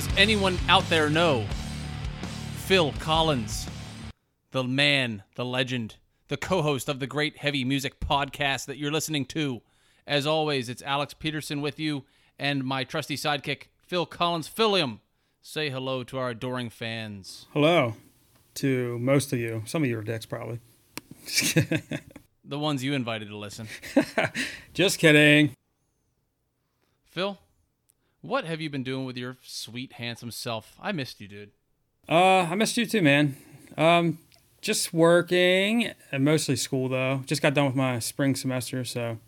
Does anyone out there know Phil Collins, the man, the legend, the co host of the great heavy music podcast that you're listening to? As always, it's Alex Peterson with you and my trusty sidekick, Phil Collins. Philium, say hello to our adoring fans. Hello to most of you. Some of you are dicks, probably. The ones you invited to listen. Just kidding. Phil, what have you been doing with your sweet, handsome self? I missed you, dude. Uh, I missed you too, man. Um, just working and mostly school though. Just got done with my spring semester, so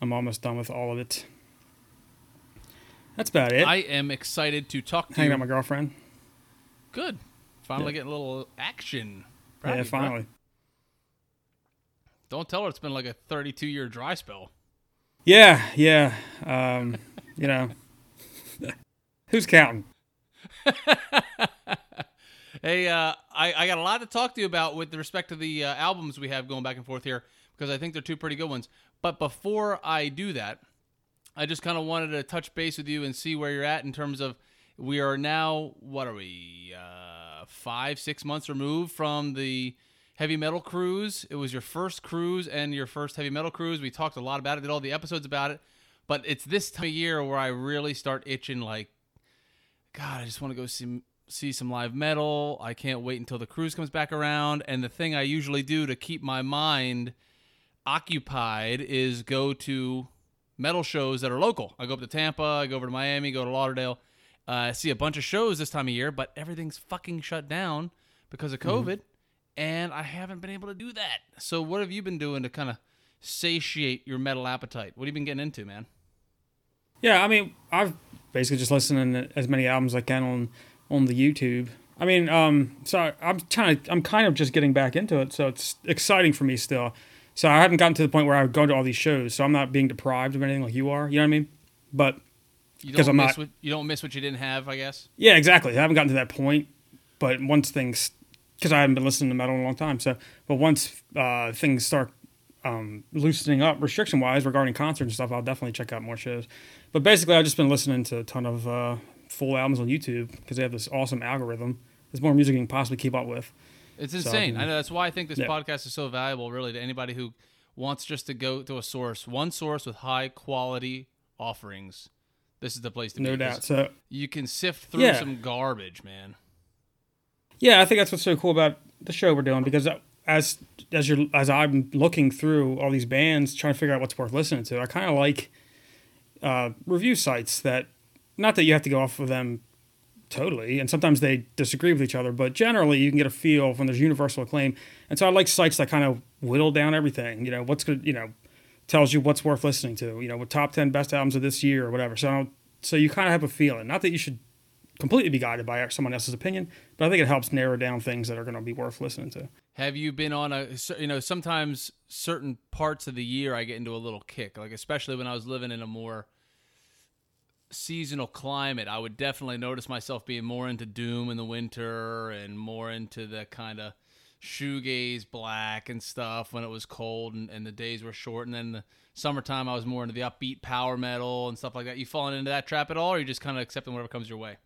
I'm almost done with all of it. That's about it. I am excited to talk to Hanging you. out with my girlfriend. Good. Finally Yeah. getting a little action. Proud yeah, you, bro. finally. Don't tell her it's been like a 32 year dry spell. Yeah, yeah. Um, you know, who's counting? Hey, uh, I, I got a lot to talk to you about with respect to the uh, albums we have going back and forth here because I think they're two pretty good ones. But before I do that, I just kind of wanted to touch base with you and see where you're at in terms of we are now, what are we, uh, five, six months removed from the heavy metal cruise. It was your first cruise and your first heavy metal cruise. We talked a lot about it, did all the episodes about it. But it's this time of year where I really start itching like, God, I just want to go see see some live metal. I can't wait until the cruise comes back around. And the thing I usually do to keep my mind occupied is go to metal shows that are local. I go up to Tampa, I go over to Miami, go to Lauderdale. Uh, see a bunch of shows this time of year, but everything's fucking shut down because of COVID, and I haven't been able to do that. So, what have you been doing to kind of satiate your metal appetite? What have you been getting into, man? Yeah, I mean, I've basically just listening to as many albums as I can on on the YouTube. I mean, um, so I'm trying to, I'm kind of just getting back into it, so it's exciting for me still. So I haven't gotten to the point where I would go to all these shows, so I'm not being deprived of anything like you are. You know what I mean? But You 'Cause don't I'm miss not- what you don't miss what you didn't have, I guess. yeah, exactly. I haven't gotten to that point, but once things, because I haven't been listening to metal in a long time, so but once uh, things start um, loosening up restriction wise regarding concerts and stuff, I'll definitely check out more shows. But basically, I've just been listening to a ton of uh, full albums on YouTube because they have this awesome algorithm. There's more music you can possibly keep up with. It's So, insane. I know that's why I think this Yeah. podcast is so valuable, really, to anybody who wants just to go to a source, one source with high quality offerings. This is the place to be. No be. 'cause doubt. So You can sift through Yeah. some garbage, man. Yeah, I think that's what's so cool about the show we're doing because as as you're as I'm looking through all these bands trying to figure out what's worth listening to, I kind of like uh, review sites that not that you have to go off of them totally, and sometimes they disagree with each other, but generally you can get a feel when there's universal acclaim, and so I like sites that kind of whittle down everything. You know, what's good, you know, tells you what's worth listening to. You know, top ten best albums of this year or whatever. So so you kind of have a feeling. Not that you should completely be guided by someone else's opinion, but I think it helps narrow down things that are going to be worth listening to. Have you been on a, you know, sometimes certain parts of the year I get into a little kick, like especially when I was living in a more seasonal climate, I would definitely notice myself being more into doom in the winter and more into the kind of shoegaze black and stuff when it was cold and, and the days were short. And then the summertime, I was more into the upbeat power metal and stuff like that. You falling into that trap at all, or you just kind of accepting whatever comes your way?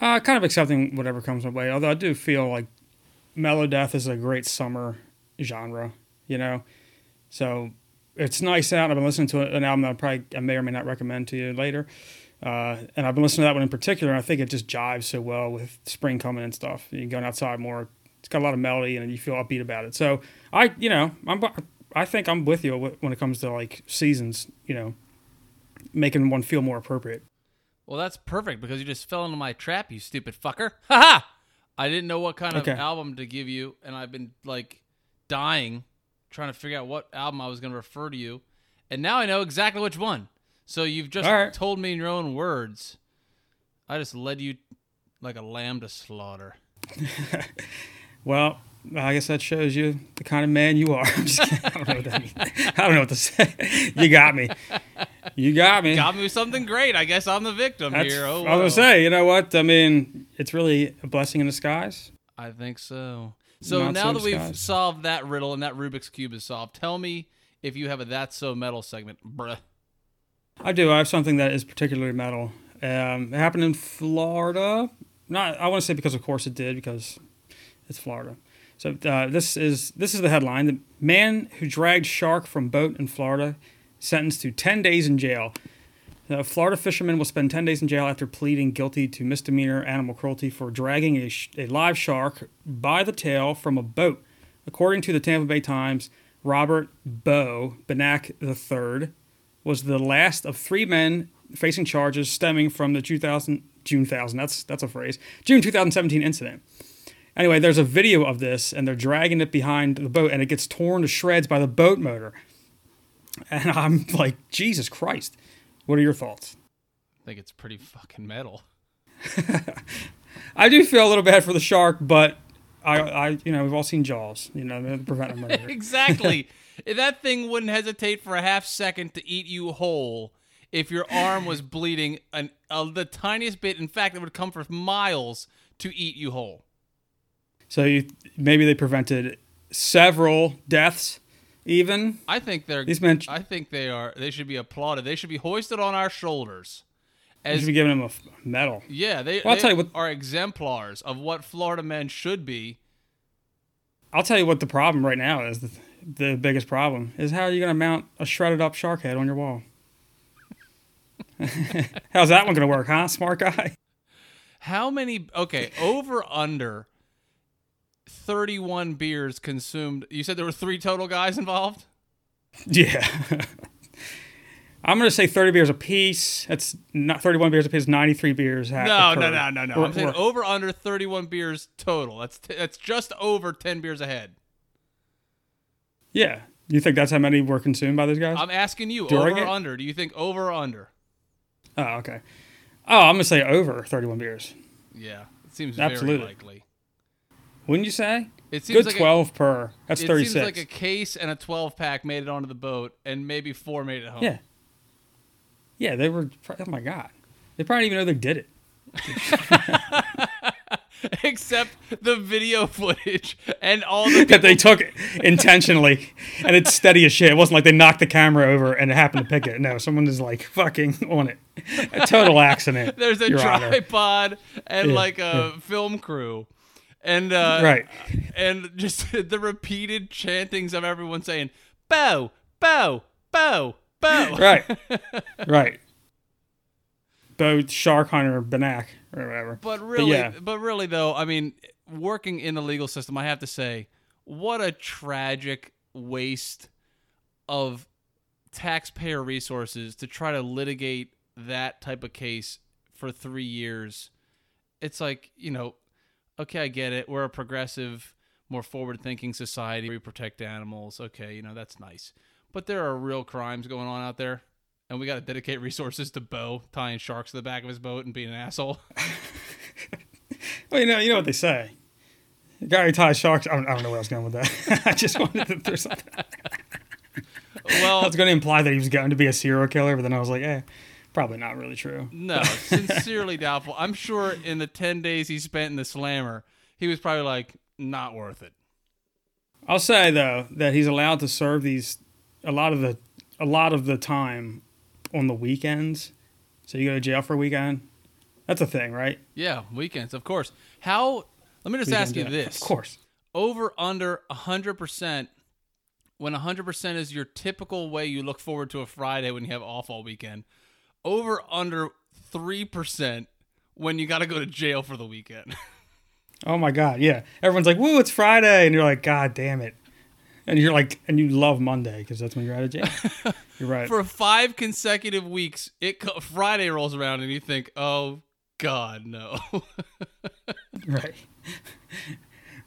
Uh, kind of accepting whatever comes my way. Although I do feel like mellow death is a great summer genre, you know. So it's nice out. I've been listening to an album that I probably I may or may not recommend to you later. Uh, and I've been listening to that one in particular, and I think it just jives so well with spring coming and stuff. You're going outside more. It's got a lot of melody, and you feel upbeat about it. So I, you know, I'm, I think I'm with you when it comes to like seasons. You know, making one feel more appropriate. Well, that's perfect because you just fell into my trap, you stupid fucker. Ha ha! I didn't know what kind of album to give you, and I've been like dying trying to figure out what album I was going to refer to you, and now I know exactly which one. So you've just right. told me in your own words. I just led you like a lamb to slaughter. Well, I guess that shows you the kind of man you are. I'm just kidding. I don't know what that means. I don't know what to say. You got me. You got me. Got me with something great. I guess I'm the victim That's- here. Oh, I was gonna say, you know what? I mean, it's really a blessing in disguise. I think so. So Not now that we've solved that riddle and that Rubik's cube is solved, tell me if you have a that's so metal segment, bruh. I do. I have something that is particularly metal, Um, it happened in Florida. Not, I want to say because of course it did because it's Florida. So uh, this is this is the headline: the man who dragged shark from boat in Florida sentenced to 10 days in jail. A Florida fisherman will spend 10 days in jail after pleading guilty to misdemeanor animal cruelty for dragging a, sh- a live shark by the tail from a boat. According to the Tampa Bay Times, Robert Bo Benac III was the last of three men facing charges stemming from the 2000, June 1000, that's, that's a phrase, June 2017 incident. Anyway, there's a video of this, and they're dragging it behind the boat, and it gets torn to shreds by the boat motor. And I'm like, Jesus Christ. What are your thoughts? I think it's pretty fucking metal. I do feel a little bad for the shark, but I, I you know, we've all seen Jaws. You know, prevent murder. exactly. that thing wouldn't hesitate for a half second to eat you whole if your arm was bleeding an, uh, the tiniest bit. In fact, it would come for miles to eat you whole. So you, maybe they prevented several deaths even. I think they're. These men- I think they are. They should be applauded. They should be hoisted on our shoulders. You As should be giving them a medal. yeah, they, Well, I'll they tell you what- are exemplars of what Florida men should be. I'll tell you what the problem right now is. The, the biggest problem is how are you going to mount a shredded up shark head on your wall? How's that one going to work, huh, smart guy? How many? Okay, over under. Thirty-one beers consumed. You said there were three total guys involved. Yeah. I'm going to say 30 beers a piece. That's not 31 beers a piece, 93 beers. No, no, no, no, no. Or- I'm saying or- over under 31 beers total. That's t- that's just over 10 beers ahead. Yeah. You think that's how many were consumed by those guys? I'm asking you, During over it? or under? Do you think over or under? oh, okay. Oh, I'm going to say over 31 beers. Yeah, it seems Absolutely. very likely. Wouldn't you say? It seems Good like 12 per. That's A, it 36. seems like a case and a 12 pack made it onto the boat, and maybe four made it home. yeah. Yeah, they were. Oh my God. They probably even know they did it. Except the video footage and all the that they took intentionally and it's steady as shit. It wasn't like they knocked the camera over and it happened to pick it. No, someone is like fucking on it. A total accident. there's a Your Honor. tripod and Yeah, like a film crew and uh Right. and just the repeated chantings of everyone saying bow bow bow bow Right. Right. Bow Shark Hunter Benac or whatever. but really yeah. but really though i mean working in the legal system i have to say what a tragic waste of taxpayer resources to try to litigate that type of case for three years. It's like, you know, okay, I get it. We're a progressive, more forward thinking society. We protect animals. Okay, you know, that's nice. But there are real crimes going on out there. And we got to dedicate resources to Bo tying sharks to the back of his boat and being an asshole. Well, you know, you know what they say. The guy who ties sharks. I don't, I don't know where I was going with that. I just wanted to throw something. I Well, was going to imply that he was going to be a serial killer, but then I was like, eh, probably not really true. no, sincerely doubtful. I'm sure in the 10 days he spent in the slammer, he was probably like, not worth it. I'll say though that he's allowed to serve these a lot of the a lot of the time on the weekends. So you go to jail for a weekend. That's a thing, right? Yeah, weekends, of course. How, let me just ask you this. Of course. over under 100% when 100% is your typical way you look forward to a friday when you have off all weekend over under 3% when you got to go to jail for the weekend Oh my god, yeah. Everyone's like, "Woo, it's Friday," and you're like, "God damn it!" And you're like, and you love Monday because that's when you're out of jail. you're right. for five consecutive weeks it co- friday rolls around and you think oh god no right.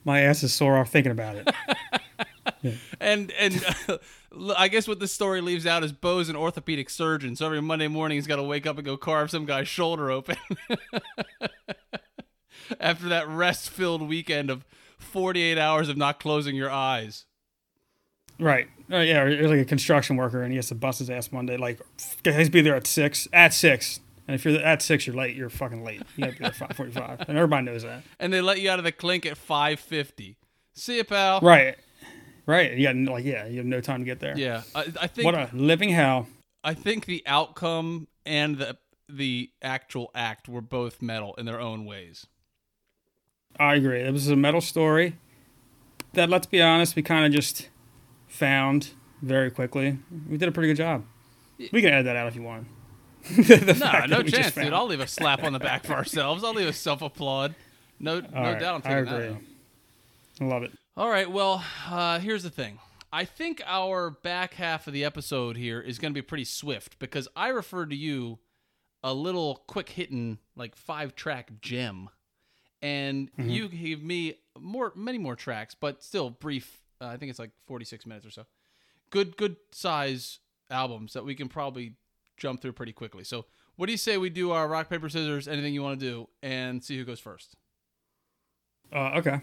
My ass is sore off thinking about it. and and I guess what this story leaves out is Bo's an orthopedic surgeon, so every Monday morning he's got to wake up and go carve some guy's shoulder open. After that rest-filled weekend of 48 hours of not closing your eyes. Right. Uh, yeah, or you're like a construction worker and he has to bust his ass Monday. Like, he has to be there at six. At six. And if you're at six, you're late. You're fucking late. You gotta be there at five forty-five, and everybody knows that. And they let you out of the clink at 5:50. See you, pal. Right. Right. Got like yeah, you have no time to get there. Yeah, I, I think What a living hell. I think the outcome and the the actual act were both metal in their own ways. I agree. It was a metal story that, let's be honest, we kind of just found very quickly. We did a pretty good job. We can add that out if you want. No, no that chance, dude. I'll leave a slap on the back for ourselves. I'll leave a self applaud. No, no right, doubt. I'm I taking that. agree. out. I love it. All right. Well, uh, here's the thing. I think our back half of the episode here is going to be pretty swift because I referred to you a little quick hitting, like five track gem, and Mm-hmm. you gave me more, many more tracks, but still brief. Uh, I think it's like 46 minutes or so. Good, good size albums that we can probably jump through pretty quickly. So, what do you say we do our rock paper scissors? Anything you want to do, and see who goes first? Uh, okay.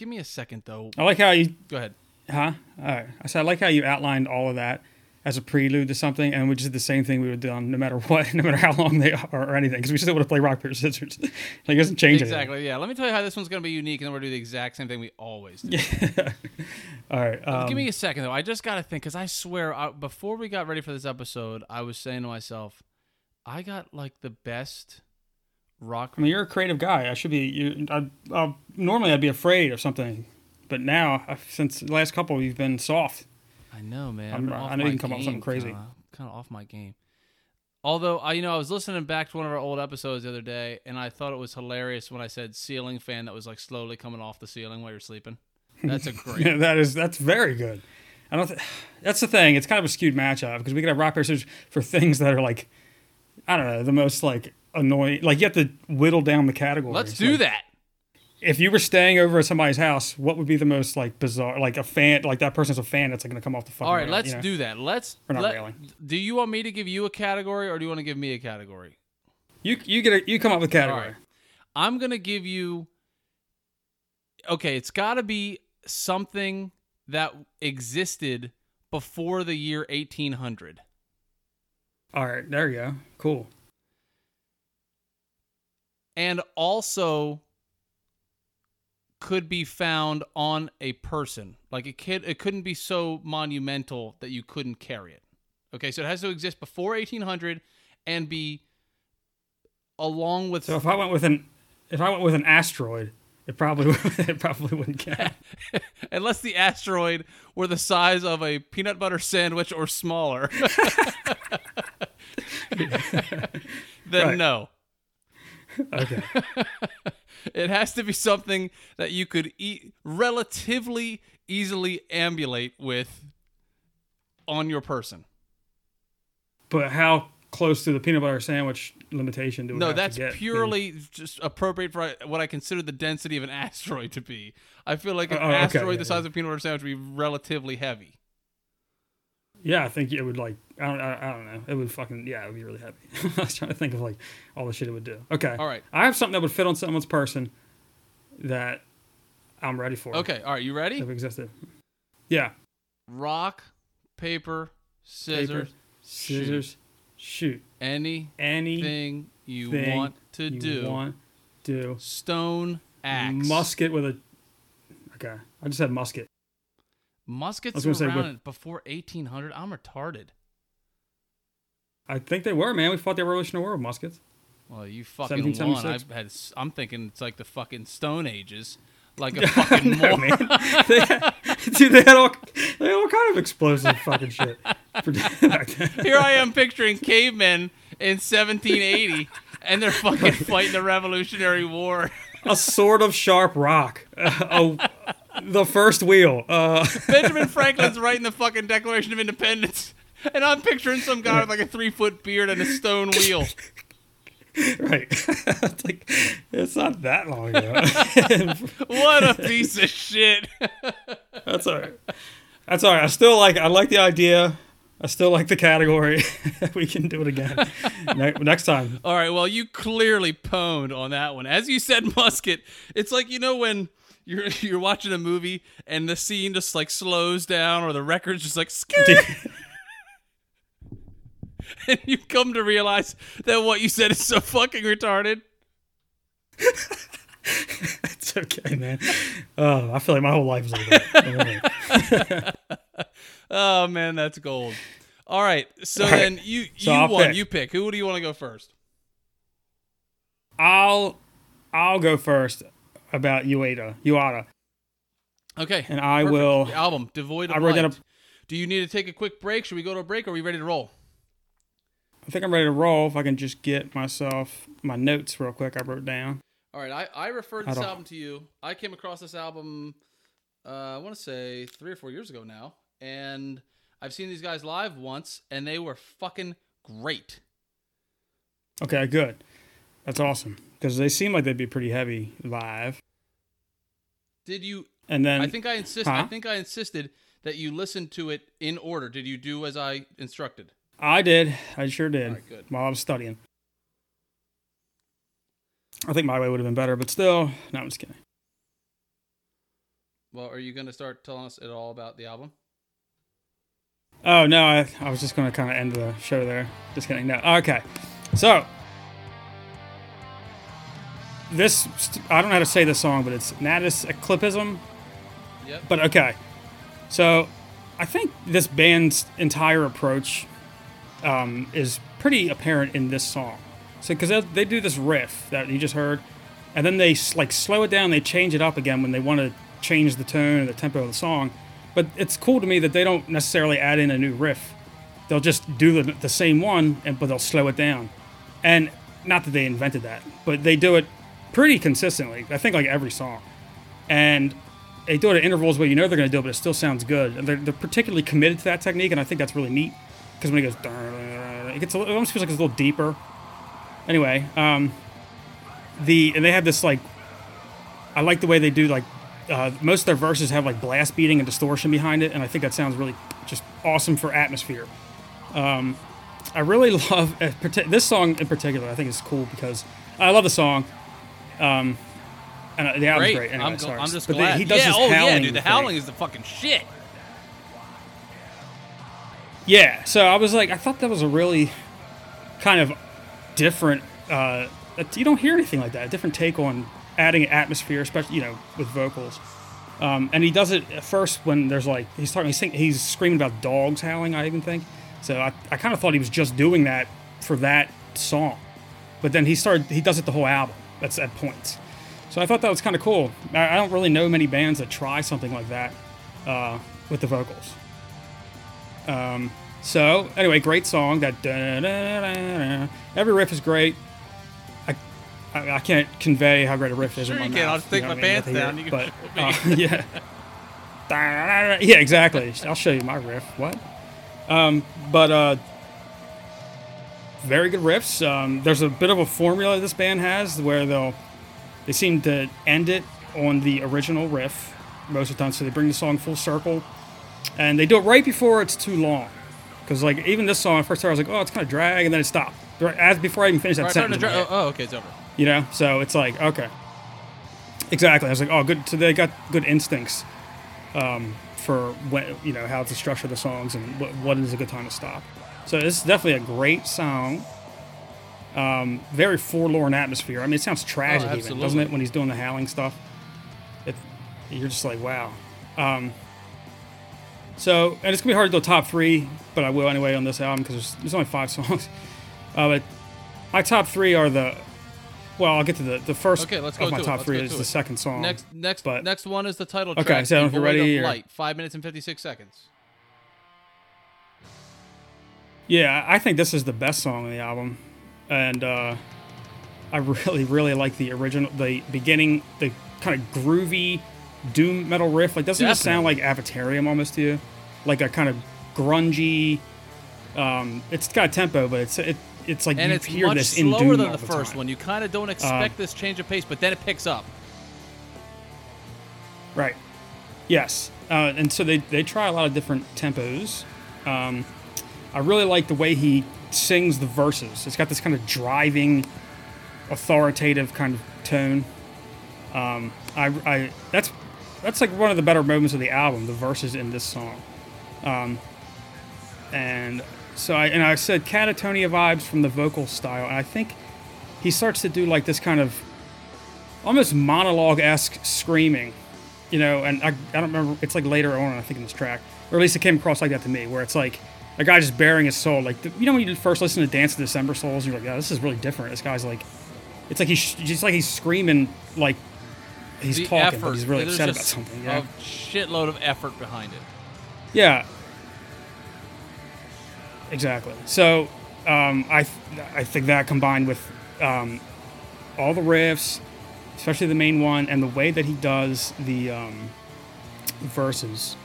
Give me a second though. I like how you, Go ahead. huh? All right. I said I like how you outlined all of that as a prelude to something, and we just did the same thing we would do on no matter what, no matter how long they are or anything, because we still would have played rock paper scissors. like it doesn't change anything. Exactly. Yeah. Let me tell you how this one's going to be unique, and then we're going to do the exact same thing we always do. Yeah. All right. Um, Give me a second, though. I just got to think, because I swear, I, before we got ready for this episode, I was saying to myself, I got like the best rock. I mean, you're a creative guy. I should be. You, I, I, normally, I'd be afraid of something, but now, I've, since the last couple, you've been soft. I know, man. I'm- I've been I know you can come up with something crazy. Kind of off my game. Although, I, you know, I was listening back to one of our old episodes the other day, and I thought it was hilarious when I said ceiling fan that was like slowly coming off the ceiling while you're sleeping. That's a great. Yeah, that is that's very good. I don't. Th- that's the thing. It's kind of a skewed matchup because we could have rock paper scissors for things that are like, I don't know, the most like annoying. Like you have to whittle down the categories. Let's do Like, that. If you were staying over at somebody's house, what would be the most like bizarre? Like a fan, like that person's a fan that's like going to come off the fucking. All right, rail, let's you know? do that. Let's. Or not let- railing. do you want me to give you a category, or do you want to give me a category? You you get a, you come up with a category. right. I'm gonna give you. Okay, it's got to be something that existed before the year 1800. All right, there you go. Cool. And also could be found on a person. Like it kid it couldn't be so monumental that you couldn't carry it. Okay, so it has to exist before 1800 and be along with So if I went with an if I went with an asteroid, it probably it probably wouldn't count. unless the asteroid were the size of a peanut butter sandwich or smaller. then Right. no. Okay. It has to be something that you could eat relatively easily ambulate with on your person. But how close to the peanut butter sandwich limitation do we No, have to that's purely just appropriate for uh, what I consider the density of an asteroid to be. I feel like an uh, Oh, okay, asteroid yeah, the size of a peanut butter sandwich would be relatively heavy. Yeah, I think it would like I don't I, I don't know. It would fucking yeah, it would be really heavy. I was trying to think of like all the shit it would do. Okay. All right. I have something that would fit on someone's person that I'm ready for. Okay, all right, you ready? It existed. Yeah. Rock, paper, scissors, Paper, scissors, shoot. Any Anything you Thing want to you do. want do. Stone axe. Musket with a Okay. I just said musket. Muskets say, around but- before 1800. I'm retarded. I think they were, man. We fought the Revolutionary War with muskets. Well, you fucking won. I've had. I'm thinking it's like the fucking Stone Ages, like a fucking No, man. they had, dude, they had all they had all kind of explosive fucking shit. for- back then. Here I am picturing cavemen in 1780, and they're fucking fighting the Revolutionary War. a sword of sharp rock. Oh, the first wheel. Uh, Benjamin Franklin's writing the fucking Declaration of Independence, and I'm picturing some guy with like a three foot beard and a stone wheel. right. it's like it's not that long ago. What a piece of shit. That's all right. That's all right. I still like. I like the idea. I still like the category. we can do it again ne- next time. All right, well, you clearly pwned on that one. As you said, musket. It's like you know when you're you're watching a movie and the scene just like slows down, or the record's just like, and you come to realize that what you said is so fucking retarded. It's okay, man. Oh, I feel like my whole life is like that. Oh man, that's gold. All right, so All right, then you you I'll won. pick. You pick. Who do you want to go first? I'll I'll go first about Uada. Uada. Okay. And I perfect. will- The album devoid of I wrote light. that up- Do you need to take a quick break? Should we go to a break? Or are we ready to roll? I think I'm ready to roll. If I can just get myself my notes real quick, I wrote down. All right, I, I referred this album to you. I came across this album, uh, I want to say three or four years ago now, and I've seen these guys live once, and they were fucking great. Okay, good. That's awesome because they seem like they'd be pretty heavy live. Did you? And then I think I insist. I think I insisted that you listen to it in order. Did you do as I instructed? I did. I sure did. Right, good. While I was studying. I think my way would have been better, but still, no, I'm just kidding. Well, are you going to start telling us it all about the album? Oh no, I, I was just gonna kind of end the show there. Just kidding. No, okay. So this I don't know how to say this song, but it's Natus Eclipsim. Yep. But okay, so I think this band's entire approach um, is pretty apparent in this song. So because they, they do this riff that you just heard, and then they like slow it down, they change it up again when they want to change the tone and the tempo of the song. But it's cool to me that they don't necessarily add in a new riff. They'll just do the, the same one, and but they'll slow it down. And not that they invented that, but they do it pretty consistently. I think like every song. And they do it at intervals where you know they're going to do it, but it still sounds good. And they're, they're particularly committed to that technique, and I think that's really neat. Because when it goes, it gets a, little- it almost feels like it's a little deeper. Anyway, um, the and they have this like, I like the way they do like, uh, most of their verses have like blast beating and distortion behind it, and I think that sounds really just awesome for atmosphere. Um, I really love uh, this song in particular. I think is cool because I love the song. Um, and uh, the album's Great. great. Anyway, I'm, sorry. I'm just But glad. he does yeah. Oh yeah, howling dude. The thing. howling is the fucking shit. Yeah, so I was like, I thought that was a really kind of different. Uh, you don't hear anything like that. A different take on adding atmosphere, especially you know with vocals. Um, and he does it at first when there's like he's talking, he's, sing, he's screaming about dogs howling. I even think. So I, I kind of thought he was just doing that for that song, but then he started he does it the whole album. That's at points. So I thought that was kind of cool. I, I don't really know many bands that try something like that uh, with the vocals. Um, so anyway, great song. That every riff is great. I, I I can't convey how great a riff is. Sure in my you can. I'll mouth, just take know my what I mean? pants down. to You hear can it. But uh, yeah, yeah, exactly. I'll show you my riff. What? Um, but uh, very good riffs. Um, there's a bit of a formula this band has where they'll they seem to end it on the original riff most of the time, so they bring the song full circle, and they do it right before it's too long. Because like even this song, at first I was like, oh, it's kind of drag, and then it stopped. As before I even finished that Right, sentence. to in my dra- oh, oh, okay, it's over. you know so it's like okay exactly i was like oh good so they got good instincts um, for when you know how to structure the songs and what, what is a good time to stop so this is definitely a great song um, very forlorn atmosphere i mean it sounds tragic even doesn't it when he's doing the howling stuff it, you're just like wow um, so and it's gonna be hard to do a top three but i will anyway on this album because there's, there's only five songs uh, but my top three are the well i'll get to the the first Okay, let's of go my to top Let's three is the it. second song Next, next, but- next one is the title Track, Okay, so if you're ready, of you're- Light. Five minutes and fifty six seconds. Yeah, I think this is the best song on the album, and uh, I really, really like the original, the beginning, the kind of groovy doom metal riff. Like, doesn't it sound like Avatarium almost to you? Like a kind of grungy. Um, it's got a tempo, but it's it, it's like And you it's hear much this in slower doom than all the first time. one. You kind of don't expect this change of pace, but then it picks up. Right. Yes. Uh, and so they, they try a lot of different tempos. Um, I really like the way he sings the verses. It's got this kind of driving, authoritative kind of tone. Um, I, I that's that's like one of the better moments of the album. The verses in this song. Um, and so I and I said Katatonia vibes from the vocal style, and I think he starts to do like this kind of almost monologue esque screaming you know, and I, I don't remember. It's like later on, I think, in this track, or at least it came across like that to me, where it's like a guy just bearing his soul. Like, the, you know, when you first listen to Dance of December Souls, you're like, yeah, this is really different. This guy's like it's like he's just like he's screaming like he's the talking, effort. but he's really There's upset about something. Yeah, A shitload of effort behind it. yeah, exactly. So um, I th- I think that combined with um, all the riffs, especially the main one, and the way that he does the um, verses.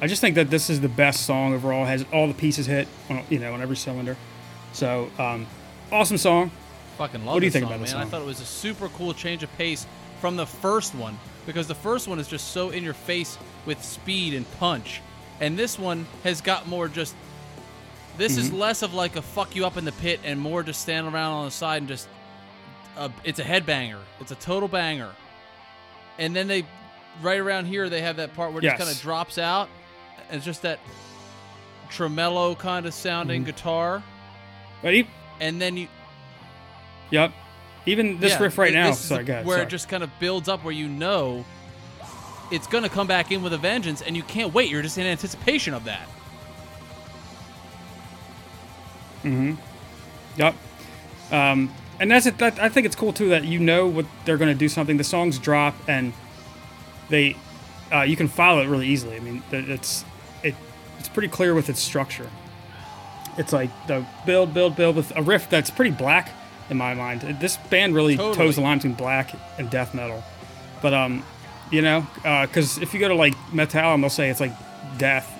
I just think that this is the best song overall. Has all the pieces hit, on, you know, on every cylinder. So, um, awesome song. Fucking love What do you this think song, about this man. I thought it was a super cool change of pace from the first one because the first one is just so in your face with speed and punch, and this one has got more just. This is Mm-hmm. less of like a fuck you up in the pit and more just stand around on the side and just. Uh, it's a headbanger. It's a total banger. And then they, right around here, they have that part where it Yes. just kind of drops out. It's just that tremolo kind of sounding Mm-hmm. guitar. And then you, yep. Even this Yeah, riff right now. Sorry, go where sorry. it just kind of builds up, where you know it's going to come back in with a vengeance, and you can't wait. You're just in anticipation of that. Mm-hmm. Yep. Um, and that's it. That, I think it's cool too that you know what they're going to do something. The songs drop and they, uh, you can follow it really easily. I mean, it's it it's pretty clear with its structure. It's like the build, build, build with a riff that's pretty black in my mind. This band really Totally. toes the line between black and death metal. But um, you know, because if you go to like Metallum, they'll say it's like death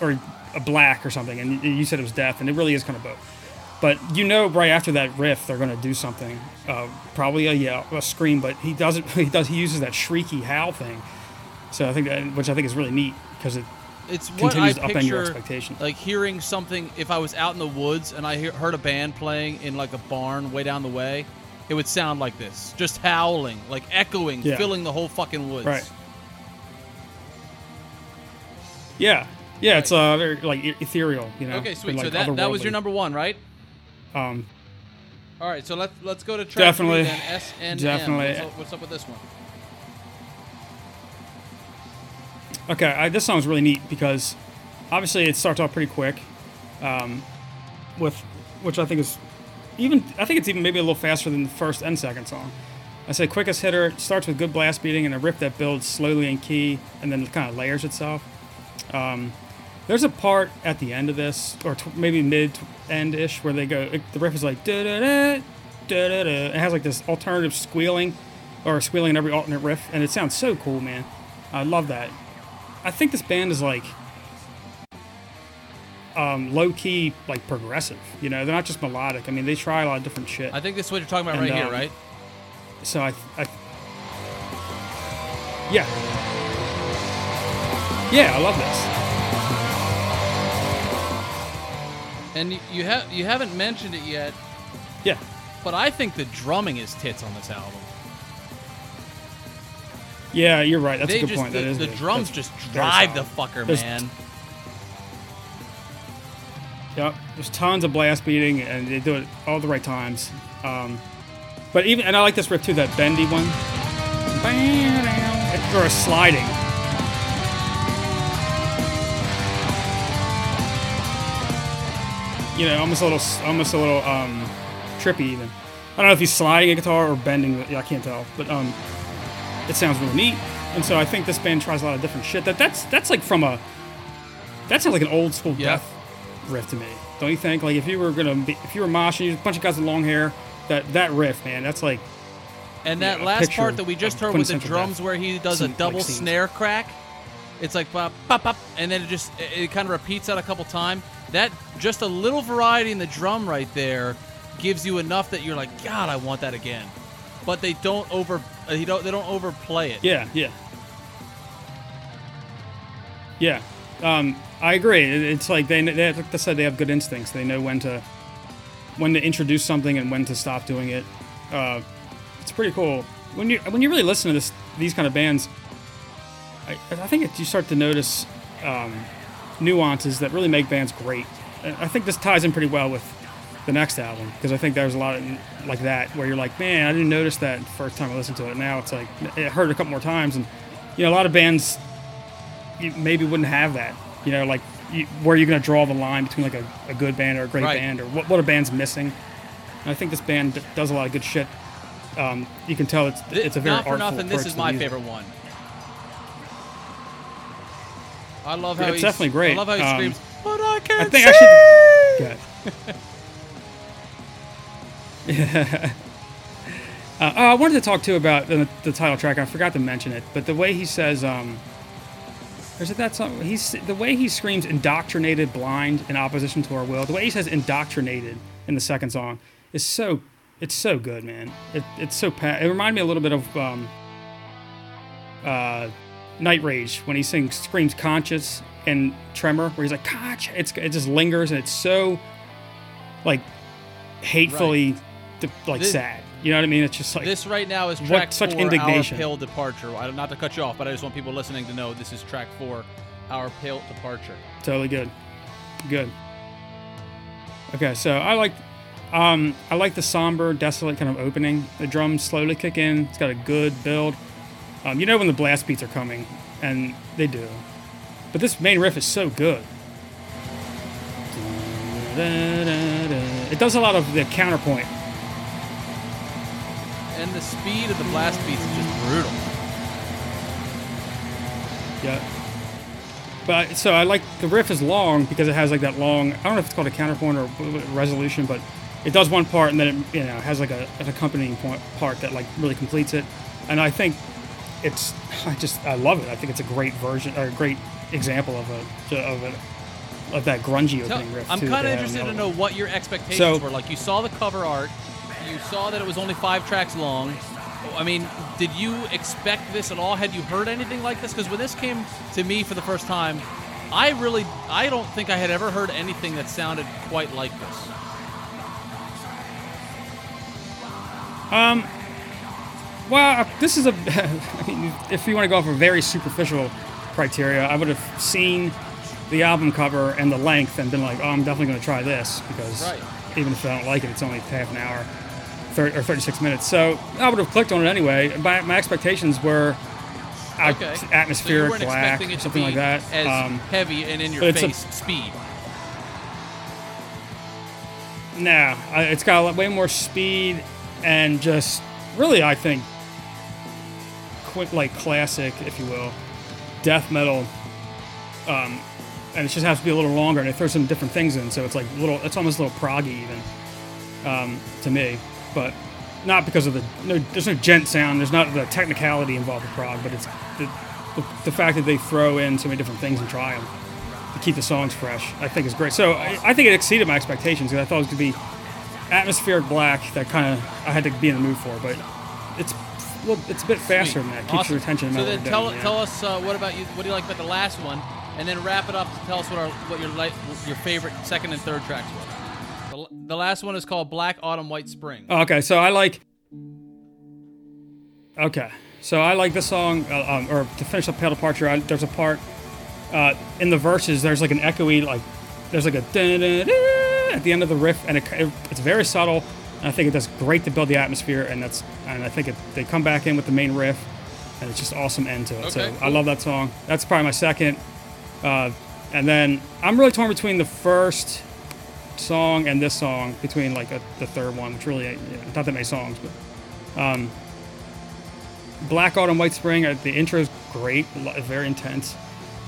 or a black or something, and you you said it was death, and it really is kind of both. But you know, right after that riff, they're going to do something. Uh, probably a yell, a scream, but he doesn't. He does. He uses that shrieky howl thing. So I think that, which I think is really neat because it It's what I picture, your expectation. like hearing something. If I was out in the woods and I hear, heard a band playing in like a barn way down the way, it would sound like this, just howling, like echoing, Yeah. filling the whole fucking woods. Right. yeah, yeah, it's uh very like ethereal, you know. Okay, sweet. and, so that that was your number one, right? Um, All right. So let's let's go to track Definitely. three then. S N M. Definitely. What's up, what's up with this one? Okay, I, this song's really neat because obviously it starts off pretty quick, um, with which I think is even I think it's even maybe a little faster than the first and second song. I say quickest hitter starts with good blast beating and a riff that builds slowly in key and then kind of layers itself. Um, there's a part at the end of this, or t- maybe mid end ish, where they go. It, the riff is like da da da da da. It has like this alternative squealing, or squealing in every alternate riff, and it sounds so cool, man. I love that. I think this band is like um, low key, like progressive. You know, they're not just melodic. I mean, they try a lot of different shit. I think this is what you're talking about And, right here, um, right? So I, I yeah, yeah, I love this. And you have you haven't mentioned it yet, Yeah, but I think the drumming is tits on this album. Yeah, you're right. That's they a good just point. the, that is the good. drums That's just drive the fucker, There's- man. Yep, there's tons of blast beating, and they do it all the right times. Um, but even, and I like this riff too, that bendy one, or a sliding. You know, almost a little, almost a little um, trippy even. I don't know if he's sliding a guitar or bending. Yeah, I can't tell, but um, it sounds really neat. And so I think this band tries a lot of different shit. That that's that's like from a that sounds like an old school Yeah. death riff to me. Don't you think? Like if you were gonna be, if you were moshing, you a bunch of guys with long hair, that that riff, man, that's like And that a last part that we just heard with the drums, death where he does a scene- like double scenes. snare crack, it's like pop, pop, pop, and then it just it, it kind of repeats that a couple times. That just a little variety in the drum right there gives you enough that you're like, God, I want that again. But they don't over, he don't, they don't overplay it. yeah, yeah, yeah. Um, I agree. It's like they, they like I said, they have good instincts. They know when to when to introduce something and when to stop doing it. Uh, it's pretty cool when you when you really listen to this these kind of bands. I, I think it, you start to notice um, nuances that really make bands great. I think this ties in pretty well with the next album because I think there's a lot of, like that where you're like, man, I didn't notice that the first time I listened to it. Now it's like I heard it a couple more times, and you know, a lot of bands maybe wouldn't have that. You know, like you, where are you're going to draw the line between like a, a good band or a great Right. band or what, what a band's missing. And I think this band d- does a lot of good shit Um, you can tell it's it's a very not for artful nothing. This is my favorite one. I love how it's he's- definitely great. I love how he Um, screams, "But I can't I think see!" actually. Good. uh, oh, I wanted to talk too about the, the title track. I forgot to mention it, but the way he says, um, or is it that song? He's the way he screams "indoctrinated, blind, in opposition to our will." The way he says "indoctrinated" in the second song is so. It's so good, man. It, it's so. It reminded me a little bit of um, uh, Nightrage when he sings screams conscious and tremor where he's like conscious it's it just lingers and it's so like hatefully like This- sad. You know what I mean? It's just like This right now is track What such indignation. Our Pale Departure. I, not to cut you off, but I just want people listening to know this is track four, Our Pale Departure. totally good. Good. Okay so I like um I like the somber desolate kind of opening. The drums slowly kick in. It's got a good build. Um, you know when the blast beats are coming and they do. But this main riff is so good. It does a lot of the counterpoint the speed of the blast beats is just brutal. Yeah. But so I like the riff is long because it has like that long. I don't know if it's called a counterpoint or resolution, but it does one part and then it you know has like a, an accompanying point, part that like really completes it. And I think it's I just I love it. I think it's a great version or a great example of a of a of that grungy Tell- opening riff. I'm kind of have in the interested to know what your expectations So- were. Like, you saw the cover art, you saw that it was only five tracks long. I mean, did you expect this at all? Had you heard anything like this? Because when this came to me for the first time, I really, I don't think I had ever heard anything that sounded quite like this. Um, Well, this is a. I mean, if you want to go off a very superficial criteria, I would have seen the album cover and the length and been like, "Oh, I'm definitely going to try this," because Right. even if I don't like it, it's only half an hour, 30, or 36 minutes. So I would have clicked on it anyway. My, my expectations were Okay. atmospheric, weren't black, expecting it to something like that. as Um, heavy and in your it's a- face speed. Nah, it's got a way more speed and just really, I think, quick like classic, if you will, death metal. Um, and it just has to be a little longer, and it throws some different things in, so it's like little. It's almost a little proggy even um, to me, but not because of the no. There's no djent sound. There's not the technicality involved with prog, but it's the, the, the fact that they throw in so many different things and try them to keep the songs fresh. I think is great. So I, I think it exceeded my expectations because I thought it was going to be atmospheric black that kind of I had to be in the mood for, but it's well, it's a bit faster than that. Keeps Awesome. your attention. So then tell yeah. tell us uh, what about you? What do you like about the last one? And then wrap it up to tell us what our what your like your favorite second and third tracks were. The, the last one is called Black Autumn White Spring. Oh, Okay, so I like. Okay, so I like this song, uh, um, or to finish up Pale Departure, I, there's a part uh, in the verses, there's like an echoey, like, there's like a at the end of the riff, and it, it- it's very subtle, and I think it does great to build the atmosphere, and that's, and I think it, they come back in with the main riff, and it's just awesome end to it. so Okay, I love that song. That's probably my second. Uh, and then I'm really torn between the first song and this song between like a, the third one, which really know, not that many songs, but um, Black Autumn White Spring. Uh, the intro is great, very intense.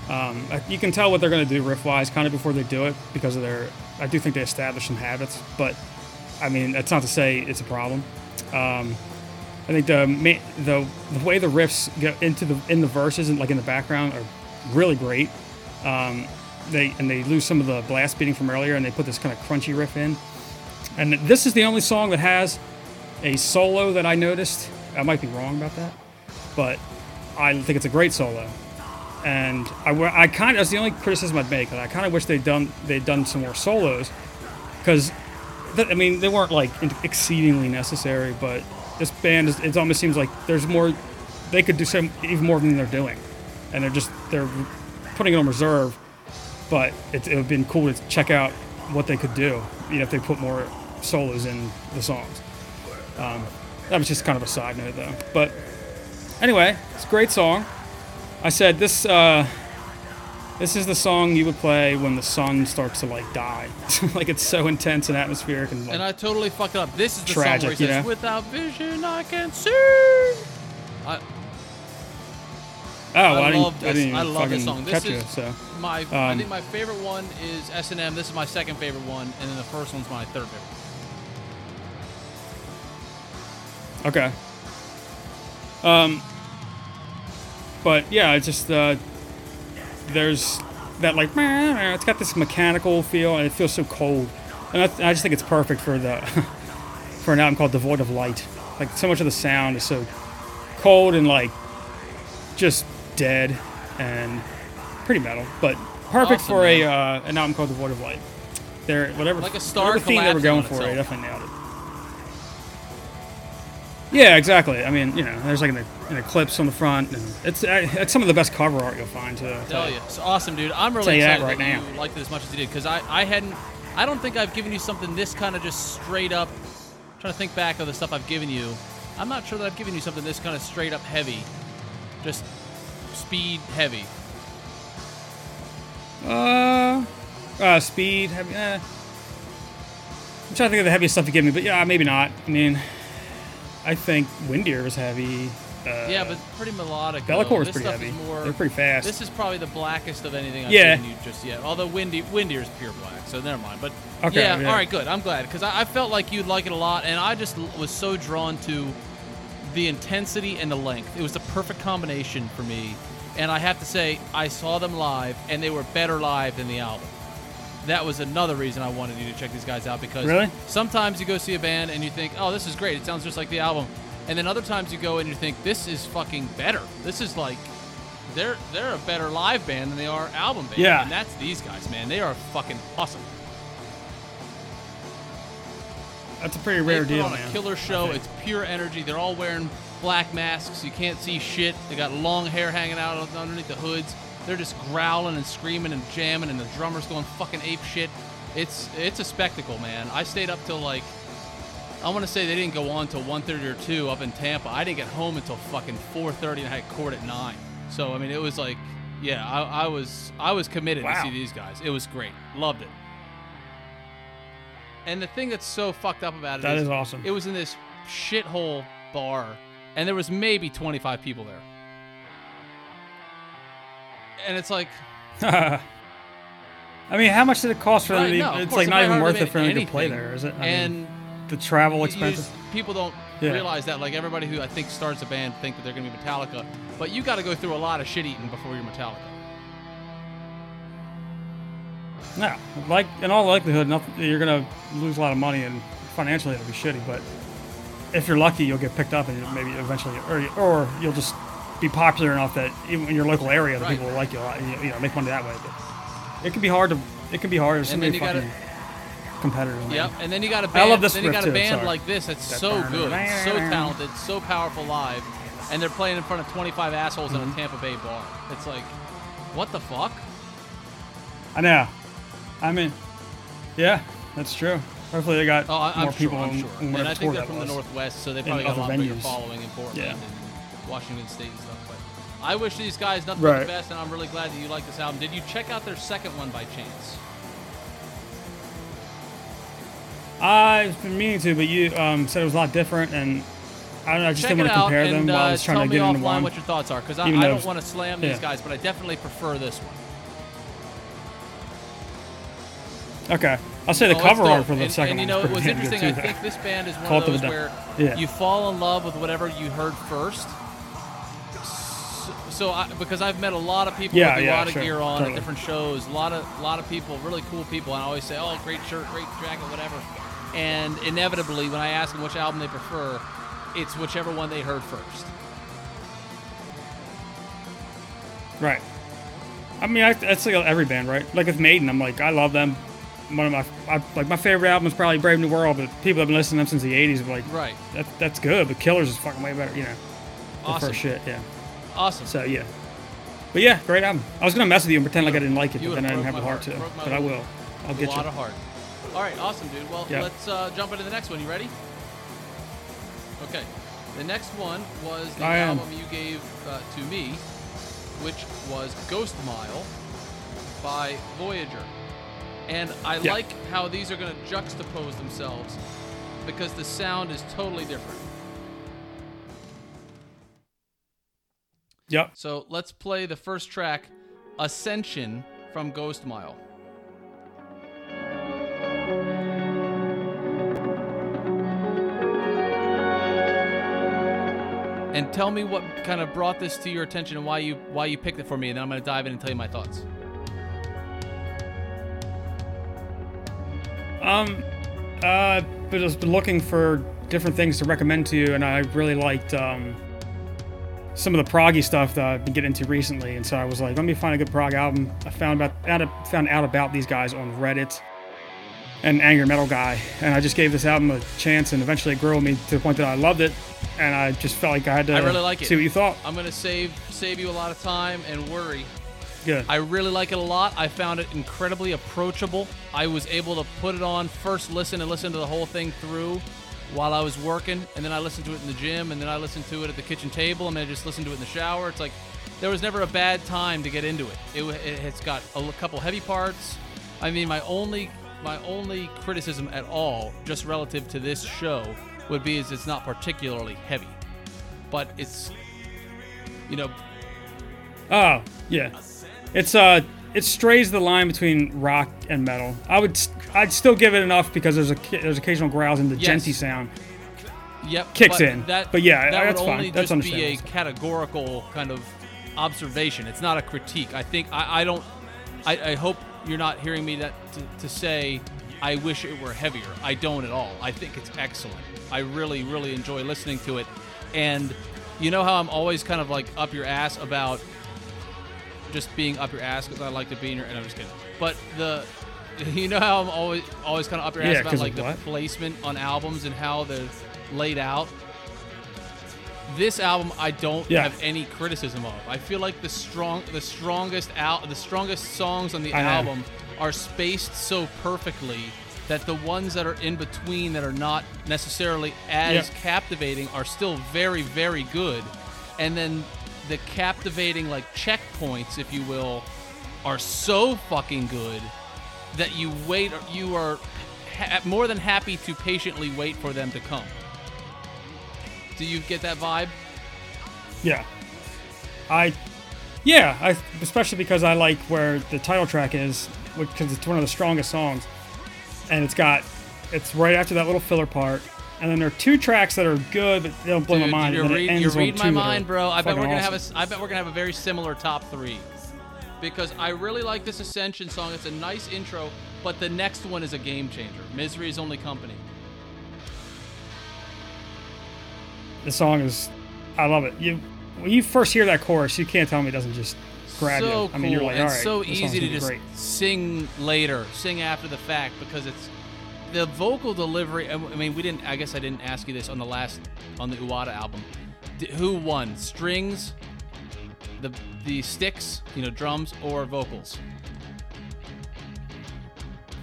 Um, you can tell what they're going to do riff wise kind of before they do it because of their. I do think they establish some habits, but I mean that's not to say it's a problem. Um, I think the, the the way the riffs get into the in the verses and like in the background are really great. Um, they and they lose some of the blast beating from earlier, and they put this kind of crunchy riff in. And this is the only song that has a solo that I noticed. I might be wrong about that, but I think it's a great solo. And I, I kind of that's the only criticism I'd make. I kind of wish they'd done they'd done some more solos, because I mean they weren't like exceedingly necessary, but this band is, it almost seems like there's more they could do some even more than they're doing, and they're just they're putting it on reserve. But it, it would have been cool to check out what they could do, you know, if they put more solos in the songs. Um, that was just kind of a side note, though. But anyway, it's a great song. I said this. Uh, This is the song you would play when the sun starts to like die. like it's so intense and atmospheric and, like, And I totally fucked it up. This is the Tragic, song where he you know? "Without vision, I can see." I, oh, well, I, love this. I didn't I love this song. This is- it. So my, I Um, think my favorite one is S and M. This is my second favorite one, and then the first one's my third favorite. okay. Um, but yeah, it's just uh, there's that like it's got this mechanical feel and it feels so cold, and I, I just think it's perfect for the for an album called Devoid of Light. Like so much of the sound is so cold and like just dead and pretty metal, but perfect Awesome, for a man. uh, an album called The Devoid of Light. They're whatever Like a star whatever theme they were going for, they definitely nailed it. Yeah, exactly. I mean, you know, there's like an, an eclipse on the front, and it's uh, it's some of the best cover art you'll find To I'll tell you. it's awesome, dude. I'm really that excited that, right now. you liked it as much as you did because I, I hadn't. I don't think I've given you something this kind of just straight up. trying to think back of the stuff I've given you. I'm not sure that I've given you something this kind of straight up heavy, just speed heavy. Uh, uh, speed. Heavy, eh. I'm trying to think of the heaviest stuff you give me, but yeah, maybe not. I mean, I think Windir was heavy. Uh, yeah, but pretty melodic. Be'lakor though. was pretty heavy. More, They're pretty fast. This is probably the blackest of anything I've Yeah. given you just yet. Although Windy Windir is pure black, so never mind. But Okay, yeah, yeah. all right, good. I'm glad because I, I felt like you'd like it a lot, and I just was so drawn to the intensity and the length. It was the perfect combination for me. And I have to say, I saw them live, and they were better live than the album. That was another reason I wanted you to check these guys out because Really? sometimes you go see a band and you think, oh, this is great. It sounds just like the album. And then other times you go and you think, this is fucking better. This is like, they're they're a better live band than they are album band. Yeah. And that's these guys, man. They are fucking awesome. That's a pretty They rare put deal, on man. a killer show. It's pure energy. They're all wearing black masks. You can't see shit. They got long hair hanging out underneath the hoods. They're just growling and screaming and jamming, and the drummer's going fucking ape shit. It's it's a spectacle, man. I stayed up till like I want to say they didn't go on till 1.30 or 2 up in Tampa. I didn't get home until fucking 4.30 and I had court at 9. So, I mean, it was like, yeah, I, I was I was committed to see these guys. It was great. Loved it. And the thing that's so fucked up about it That is awesome. It was in this shithole bar, and there was maybe 25 people there. And it's like, I mean, how much did it cost for them? right, to, no, of it's course, like not even worth it for them to anything, play there, is it? I mean, and the travel you expenses. just- people don't Yeah. realize that. Like everybody who I think starts a band think that they're going to be Metallica, but you got to go through a lot of shit eating before you're Metallica. No, like in all likelihood, nothing, you're gonna lose a lot of money and financially it'll be shitty. But if you're lucky, you'll get picked up and maybe eventually, or or you'll just be popular enough that even in your local area, the Right. people will like you a lot. You, you know, make money that way. But it can be hard to. It can be hard. There's so many fucking competitors. man. Yep. And then you got a I band. love this then you got a too, band sorry. like this that's That so good, so talented, so powerful live, and they're playing in front of 25 assholes Mm-hmm. in a Tampa Bay bar. It's like, what the fuck? I know. I mean, yeah, that's true. Hopefully they got Oh, I, more I'm people. I'm sure. And I think they're from the. Northwest, so they probably got a lot bigger venues. following in Portland Yeah. and Washington State and stuff. But I wish these guys nothing but the best, and I'm really glad that you like this album. Did you check out their second one by chance? I've been meaning to, but you um, said it was a lot different, and I don't know. I just Check didn't want to compare and them while I uh, was trying tell to me get into offline one. what your thoughts are, because I, I don't want to slam these yeah. guys, but I definitely prefer this one. Okay, I'll say the cover art for the and, second and you know, it was interesting. I think this band is one Cult of those the where Yeah. you fall in love with whatever you heard first. So, so I, because I've met a lot of people Yeah, with a yeah, lot of sure, gear on totally. at different shows, a lot of lot of people, really cool people, and I always say, "Oh, great shirt, great jacket, whatever." And inevitably, when I ask them which album they prefer, it's whichever one they heard first. Right. I mean, I, that's like every band, right? Like with Maiden, I'm like, I love them. One of my, I, like my favorite album is probably Brave New World, but people have been listening to them since the '80s. Are like, Right. that, that's good, but Killers is fucking way better, you know. The Awesome. first shit, yeah. Awesome. So yeah. But yeah, great album. I was gonna mess with you and pretend like I didn't like it, You but then I didn't have the heart to. heart, my But I will. I'll get a lot you. of heart. All right, awesome, dude. Well, Yeah. let's uh, jump into the next one. You ready? Okay. The next one was the I am. album you gave uh, to me, which was Ghost Mile. by Voyager. And I Yeah. like how these are going to juxtapose themselves because the sound is totally different. Yep. So let's play the first track, Ascension from Ghost Mile. And tell me what kind of brought this to your attention and why you why you picked it for me, and then I'm going to dive in and tell you my thoughts. Um, uh, but just been looking for different things to recommend to you, and I really liked um, some of the proggy stuff that I've been getting into recently, and so I was like, let me find a good prog album. I found about out found out about these guys on Reddit, and Angry Metal Guy, and I just gave this album a chance, and eventually it grew on me to the point that I loved it, and I just felt like I had to I really like it. see what you thought. I'm going to save save you a lot of time and worry. Good. I really like it a lot. I found it incredibly approachable. I was able to put it on first listen and listen to the whole thing through while I was working, and then I listened to it in the gym, and then I listened to it at the kitchen table, and then I just listened to it in the shower. It's like there was never a bad time to get into it. It, it has got a couple heavy parts. I mean, my only my only criticism at all, just relative to this show, would be is it's not particularly heavy, but it's you know Oh, yeah. It's uh it strays the line between rock and metal. I would I'd still give it enough because there's a there's occasional growls and the Yes. djenty sound. Yep, kicks but in. That, But yeah, that that's would fine. only That's just be a categorical kind of observation. It's not a critique. I think I, I don't. I, I hope you're not hearing me that to, to say I wish it were heavier. I don't at all. I think it's excellent. I really, really enjoy listening to it, and you know how I'm always kind of like up your ass about just being up your ass because I like to be in your. And I'm just kidding. But the, you know how I'm always always kind of up your ass Yeah, about like the what? placement on albums and how they're laid out. This album I don't Yeah. have any criticism of. I feel like the strong the strongest out the strongest songs on the I album are spaced so perfectly that the ones that are in between that are not necessarily as Yeah. captivating are still very very good. And then the captivating like checkpoints if you will are so fucking good that you wait you are ha- more than happy to patiently wait for them to come. Do you get that vibe? Yeah. I yeah, I especially because I like where the title track is because it's one of the strongest songs. And it's got it's right after that little filler part. And then there are two tracks that are good, but they don't blow Dude, my mind. You and then it read, ends you on read my mind, bro. I bet we're gonna awesome. have a. I bet we're gonna have a very similar top three, because I really like this Ascension song. It's a nice intro, but the next one is a game changer. Misery is only company. the song is I love it. You when you first hear that chorus, you can't tell me it doesn't just grab so you. cool I mean, you're like, all right, so easy to just great. sing later, sing after the fact because it's the vocal delivery. I mean, we didn't. I guess I didn't ask you this on the last on the Uada album. D- who won? Strings, the the sticks, you know, drums or vocals?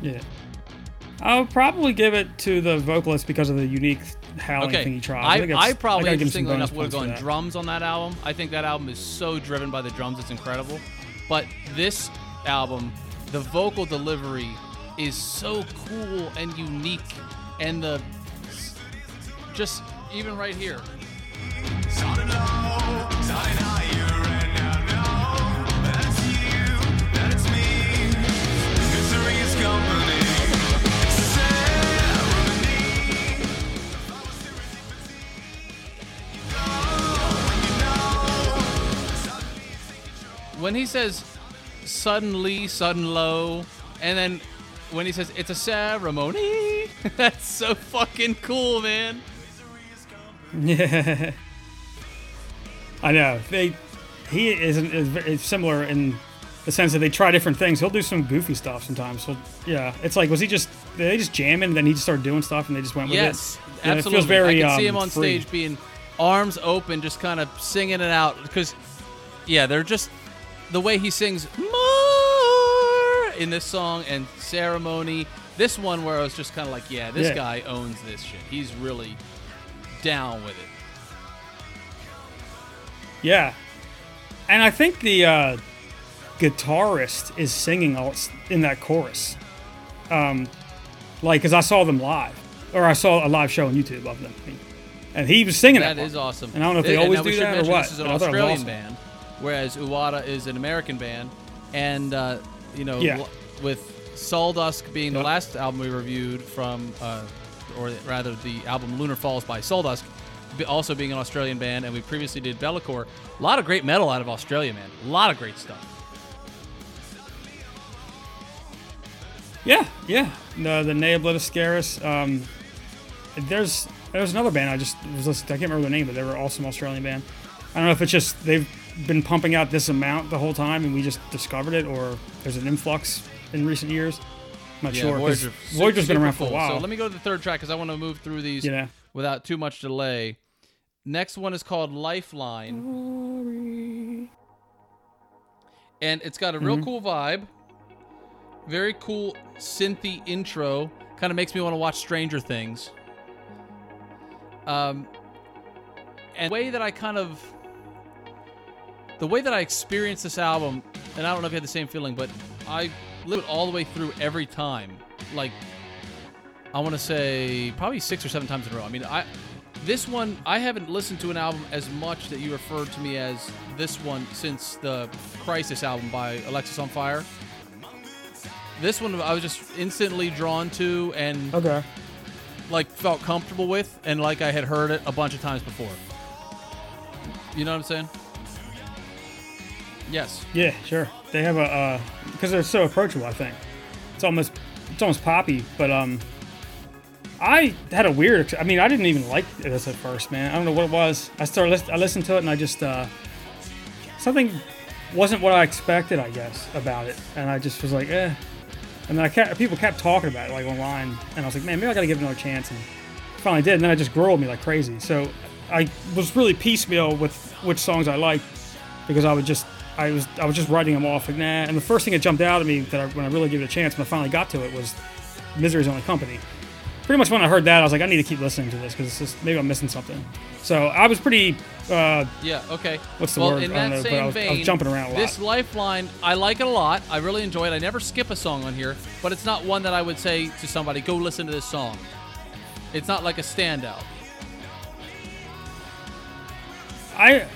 Yeah. I would probably give it to the vocalist because of the unique howling Okay, thing he tries. I, think I, probably, gotta give him some interestingly enough, would have gone drums on that album. I think that album is so driven by the drums; it's incredible. But this album, the vocal delivery is so cool and unique, and the just even right here. When he says suddenly, sudden low, and then when he says it's a ceremony, that's so fucking cool, man. Yeah. I know. They he is, is, similar in the sense that they try different things. He'll do some goofy stuff sometimes. So yeah, it's like was he just they just jamming and then he just started doing stuff and they just went with Yes, it. Yeah, absolutely. It feels very. I can see um, him on free. stage being arms open, just kind of singing it out. Because, yeah, they're just the way he sings more in this song and ceremony. This one where I was just kind of like, yeah, this Yeah. guy owns this shit. He's really down with it. Yeah, and I think the uh, guitarist is singing all in that chorus. Um, like, cause I saw them live, or I saw a live show on YouTube of them, and he was singing that. That is awesome. And I don't know if they And always do that or what, This is an but I thought it was Australian awesome. band, whereas Uada is an American band, and uh, you know, Yeah. l- with Sawdusk being the last album we reviewed from, uh, or rather the album Lunar Falls by Sawdusk, be- also being an Australian band, and we previously did Be'lakor. A lot of great metal out of Australia, man. A lot of great stuff. Yeah, yeah. The the Ne Obliviscaris. Um, there's there's another band I just was listening. To. I can't remember their name, but they were awesome Australian band. I don't know if it's just they've been pumping out this amount the whole time, and we just discovered it, or there's an influx in recent years. I'm not Yeah, sure. Voyager. Voyager's been around for a while. So let me go to the third track because I want to move through these know. without too much delay. Next one is called Lifeline. And it's got a real Mm-hmm. cool vibe. Very cool synthy intro. Kind of makes me want to watch Stranger Things. Um, and the way that I kind of. The way that I experienced this album, and I don't know if you had the same feeling, but I lived it all the way through every time. Like, I want to say probably six or seven times in a row. I mean, I this one I haven't listened to an album as much that you referred to me as this one since the Crisis album by Alexisonfire. This one I was just instantly drawn to and Okay. like felt comfortable with and like I had heard it a bunch of times before. You know what I'm saying? Yes. Yeah, sure. They have a because they're so approachable. I think it's almost it's almost poppy, but um, I had a weird. I mean, I didn't even like this at first, man. I don't know what it was. I started I listened to it and I just uh, something wasn't what I expected, I guess, about it, and I just was like, eh. And then I kept people kept talking about it like online, and I was like, man, maybe I got to give it another chance. And finally did, and then I just grew grilled me like crazy. So I was really piecemeal with which songs I liked because I would just I was I was just writing them off like nah. And the first thing that jumped out at me that I, when I really gave it a chance when I finally got to it was Misery's Only Company. Pretty much when I heard that, I was like, I need to keep listening to this because maybe I'm missing something. So I was pretty. Uh, Yeah, okay. What's the well, word? in I don't that know, but same I was- I was vein, jumping around a lot. This Lifeline, I like it a lot. I really enjoy it. I never skip a song on here, but it's not one that I would say to somebody, go listen to this song. It's not like a standout. I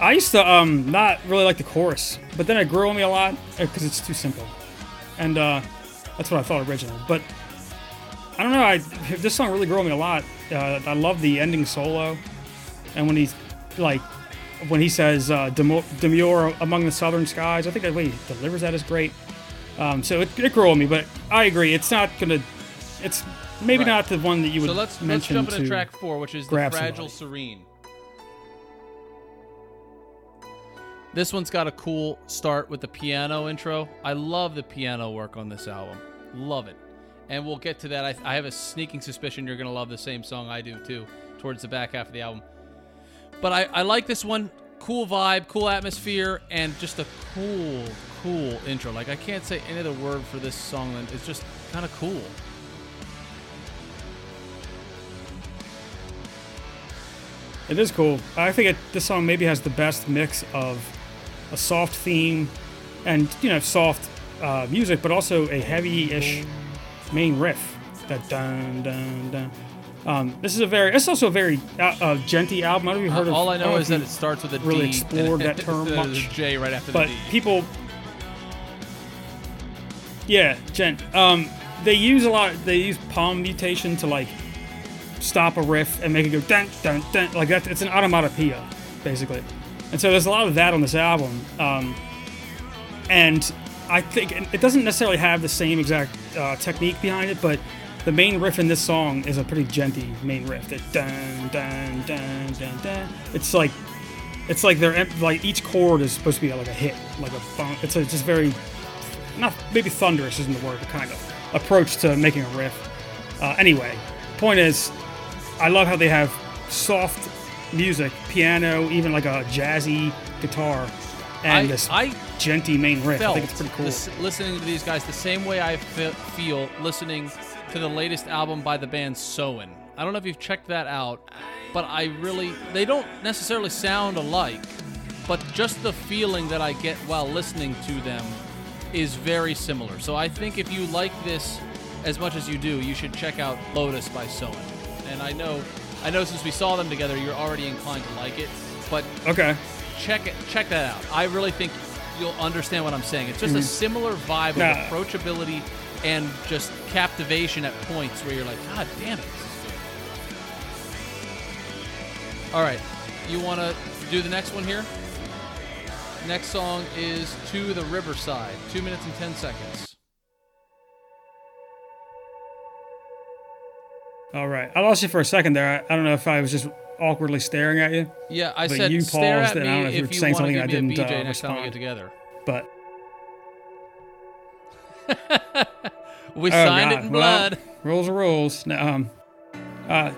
I used to um not really like the chorus, but then it grew on me a lot because it's too simple, and uh, that's what I thought originally. But I don't know. I this song really grew on me a lot. Uh, I love the ending solo, and when he's like when he says uh, "Demure among the southern skies," I think the way he delivers that is great. Um, so it, it grew on me, but I agree. It's not gonna. It's maybe Right. not the one that you would So let's let's jump into track four, which is the Fragile somebody. Serene. This one's got a cool start with the piano intro. I love the piano work on this album. Love it. And we'll get to that. I, I have a sneaking suspicion you're going to love the same song I do too, towards the back half of the album. But I, I like this one. Cool vibe, cool atmosphere, and just a cool, cool intro. Like, I can't say any other word for this song it's just kind of cool. It is cool. I think it, this song maybe has the best mix of a soft theme and you know soft uh, music, but also a heavy-ish main riff. That dun dun dun. Um, this is a very. It's also a very uh, uh, djenty album. I don't know if you've heard of. All I know if is that it starts with a D. really and explored that term a much. J right after but the D. people yeah djent um they use a lot they use palm mutation to like stop a riff and make it go dun dun dun like that it's an automatopoeia basically and so there's a lot of that on this album um and i think it doesn't necessarily have the same exact uh, technique behind it but the main riff in this song is a pretty djenty main riff that dun dun dun dun dun it's like it's like they're like each chord is supposed to be like a hit, like a bump. It's a just very not maybe thunderous isn't the word, but kind of approach to making a riff. Uh, anyway, point is, I love how they have soft music, piano, even like a jazzy guitar, and I, this I djenty main riff. I think it's pretty cool. this- listening to these guys the same way I fe- feel listening to the latest album by the band Soen. I don't know if you've checked that out, but I really they don't necessarily sound alike, but just the feeling that I get while listening to them is very similar. So I think if you like this as much as you do, you should check out Lotus by Soen. And I know, I know since we saw them together, you're already inclined to like it, but Okay. check it, check that out. I really think you'll understand what I'm saying. It's just a mm-hmm. similar vibe Nah. of approachability and just captivation at points where you're like, God damn it, this is good. All right, you want to do the next one here? Next song is "To the Riverside," two minutes and ten seconds. All right. I lost you for a second there. I, I don't know if I was just awkwardly staring at you, Yeah, I But said you stare paused, at and I don't know if you were saying something I didn't, BJ uh, next time we get respond. together. but We oh, signed God. it in Well, blood. rules are rules. No, um, uh,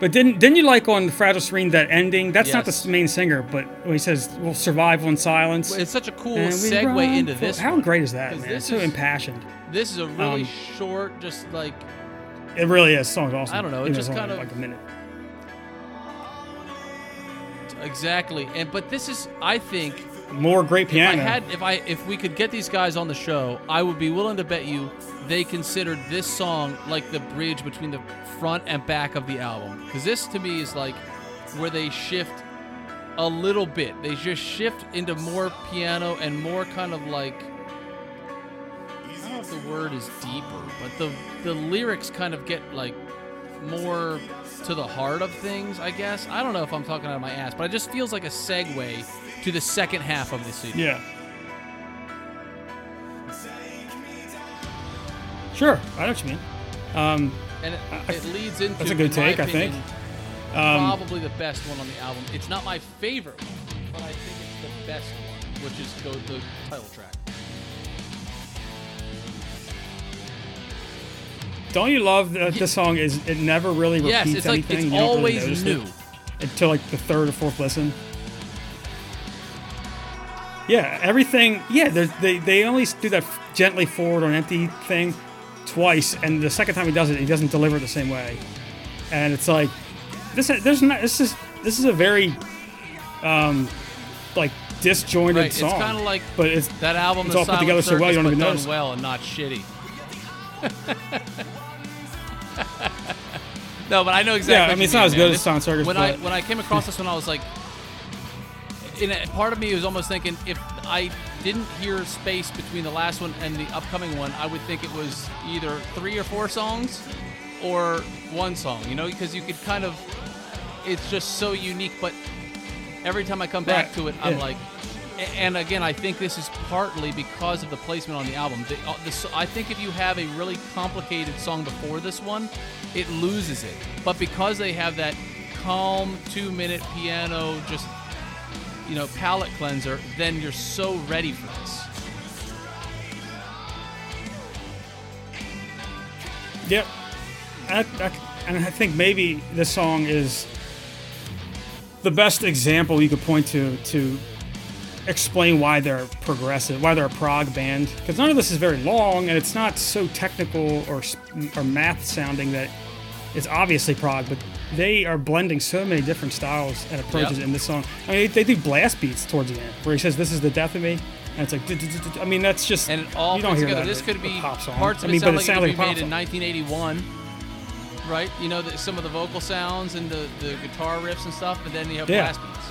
but didn't didn't you like on Fragile Serene that ending? That's not the main singer, but when he says we'll survive on silence. It's such a cool segue into this. How one. great is that, man? It's so is- impassioned. This is a really Um, short, just like It really is. Song's awesome. I don't know, it just kind of- like a minute. exactly. And but this is, I think, More great if I piano. had, if I, if we could get these guys on the show, I would be willing to bet you they considered this song like the bridge between the front and back of the album. Because this to me is like where they shift a little bit. They just shift into more piano and more kind of like. I don't know if the word is deeper, but the the lyrics kind of get like more to the heart of things, I guess. I don't know if I'm talking out of my ass, but it just feels like a segue to the second half of the CD. Yeah. Sure, I know what you mean. Um, And it, it leads into That's a good in my take, I think. um, probably the best one on the album. It's not my favorite one, but I think it's the best one, which is go the title track. Don't you love that this song is it never really repeats Yes, it's like anything? it's You don't really always new. it until like the third or fourth listen. Yeah, everything. Yeah, they they only do that gently forward on empty thing twice, and the second time he does it, he doesn't deliver it the same way. And it's like this. There's not. This is this is a very um like disjointed Right, it's kinda like but it's That album, It's The all put together so well, you don't even done notice. well and not shitty. no, but I know exactly. Yeah, I mean, it's not as good as Silent Circus, When I when I came across this one, I was like, in a, part of me was almost thinking if I didn't hear space between the last one and the upcoming one, I would think it was either three or four songs or one song. You know, because you could kind of, it's just so unique. But every time I come back Right, to it, I'm yeah. like, and again, I think this is partly because of the placement on the album. The, uh, the, I think if you have a really complicated song before this one, it loses it. But because they have that calm two minute piano, just you know, palate cleanser, then you're so ready for this. Yep. I, I, and I think maybe this song is the best example you could point to to explain why they're progressive, why they're a prog band. Because none of this is very long, and it's not so technical or or math sounding that it's obviously prog. But they are blending so many different styles and approaches Yep. in this song. I mean, they, they do blast beats towards the end, where he says, "This is the death of me." And it's like. I mean, that's just And it all you don't hear together. that This could be pop song. parts of I mean, it but sound it like sounds it like could a be pop made in 1981, right? You know, the, some of the vocal sounds and the, the guitar riffs and stuff, and then you have Yeah. blast beats.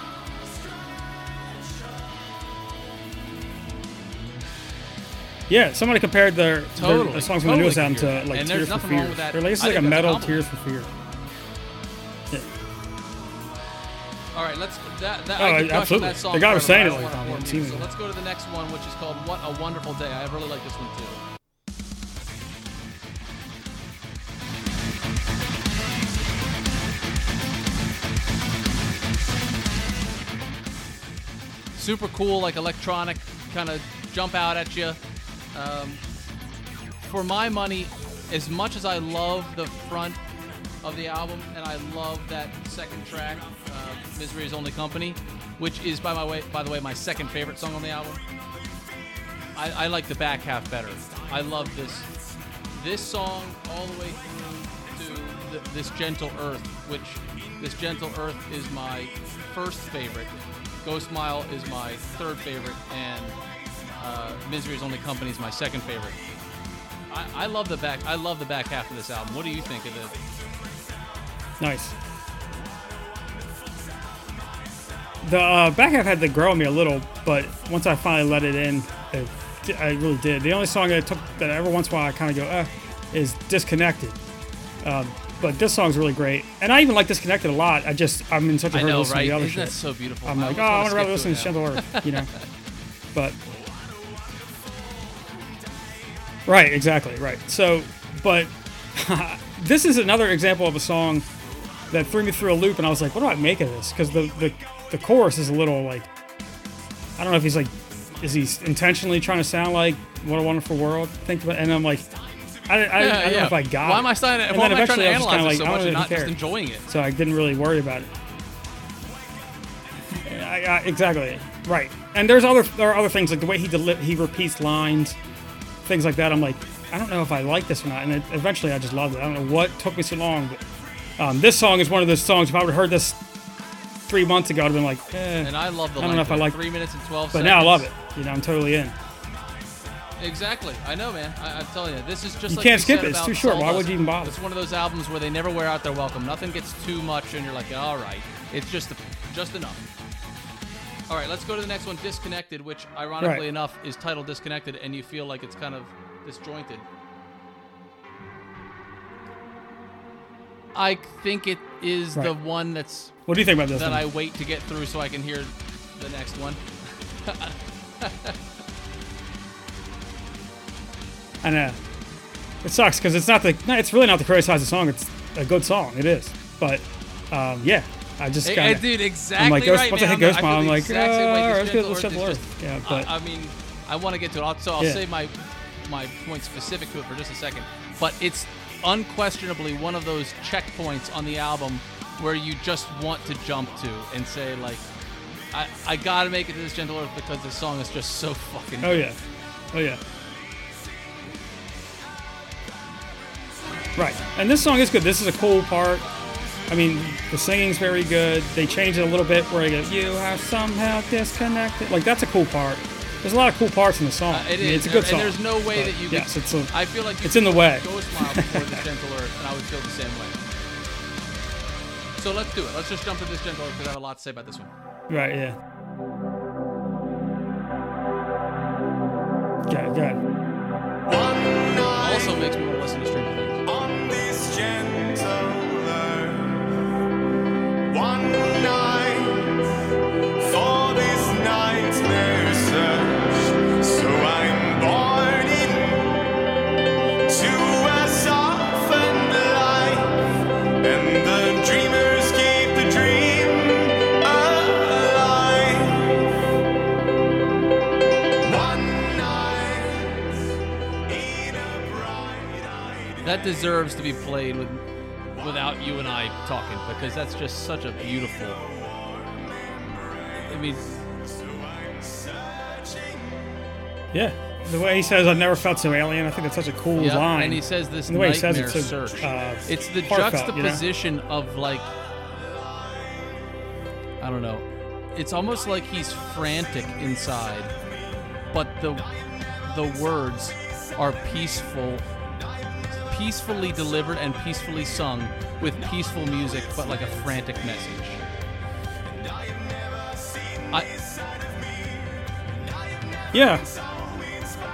Yeah, somebody compared their, their- Totally, the songs from the totally newest album to like And Tears for Fear. wrong with that. They're like, this is like a that's a metal. Tears for Fear. Yeah. All right, let's. That, that, Oh, I absolutely. that song The guy was saying it like wanna on bore the So let's go to the next one, which is called "What a Wonderful Day." I really like this one too. Super cool, like electronic, kind of jump out at you. Um, for my money, as much as I love the front of the album and I love that second track, uh, "Misery Is Only Company," which is by my way, by the way, my second favorite song on the album. I, I like the back half better. I love this this song all the way through to th- this gentle earth, which this gentle earth is my first favorite. Ghost Mile is my third favorite, and uh, Misery is Only Company is my second favorite. I, I love the back. I love the back half of this album. What do you think of it? Nice. The uh, back half had to grow on me a little, but once I finally let it in, it, I really did. The only song that took that every once in a while I kind of go, uh, is Disconnected. Um, but this song's really great, and I even like Disconnected a lot. I just I'm in such a hurry to listen right? to the other Isn't shit. so beautiful? I'm like, oh, I want to rather listen to Earth, you know. But right, exactly, right. So, but this is another example of a song that threw me through a loop, and I was like, what do I make of this? Because the, the the chorus is a little like, I don't know if he's like, is he intentionally trying to sound like "What a Wonderful World"? Think about, and I'm like, I, I, I don't know if I got. Why it. am I starting? And Why then am I trying to I analyze it so like, I much and not just enjoying it? so I didn't really worry about it. I, I, exactly right. And there's other there are other things like the way he deli- he repeats lines, things like that. I'm like, I don't know if I like this or not. And it, eventually, I just loved it. I don't know what took me so long, but um, this song is one of those songs. If I would have heard this three months ago, I'd have been like, eh. And I love the I don't know if I like- three minutes and twelve. But seconds. now I love it. You know, I'm totally in. Exactly. I know, man. I, I'm telling you, this is just. You like can't skip it. It's too short. Why would you even bother? It's one of those albums where they never wear out their welcome. Nothing gets too much, and you're like, all right, it's just just enough. All right, let's go to the next one, Disconnected, which ironically Right. enough is titled Disconnected, and you feel like it's kind of disjointed. I think it is the one that's What do you think about this that one? I wait to get through so I can hear the next one. I know. It sucks because it's not the. It's really not the criticize the song. It's a good song. It is. But um, yeah, I just kind of. dude, exactly I'm like, Ghost, right. I hit Ghost Mile, I'm like, way. "Ah, let's go- let's Gentle Gentle Earth. Yeah, but- I, I mean, I want to get to it. I'll, so I'll Yeah. say my my point specific to it for just a second. But it's unquestionably one of those checkpoints on the album where you just want to jump to and say like, I I gotta make it to this Gentle Earth because this song is just so fucking. Oh yeah, oh yeah. Right, and this song is good. This is a cool part. I mean, the singing's very good. They change it a little bit where they go, "You have somehow disconnected." Like that's a cool part. There's a lot of cool parts in the song. Uh, it I mean, is, It's a good and song. there's no way that you. Yes, could, it's a. I feel like it's in the way. Ghost Mile before this Gentle Earth, and I would feel the same way. So let's do it. Let's just jump to this Gentle Earth because I have a lot to say about this one. Right. Yeah. Good. Good. Also makes me want to listen to Stranger Things. That deserves to be played with without you and I talking because that's just such a beautiful. I mean, Yeah. The way he says, "I've never felt so alien." I think that's such a cool yeah, line. and he says this And the way he says it's so, search. uh, it's the heartfelt, you know? juxtaposition of like, I don't know. It's almost like he's frantic inside, but the the words are peaceful, peacefully delivered and peacefully sung with peaceful music, but like a frantic message. I yeah.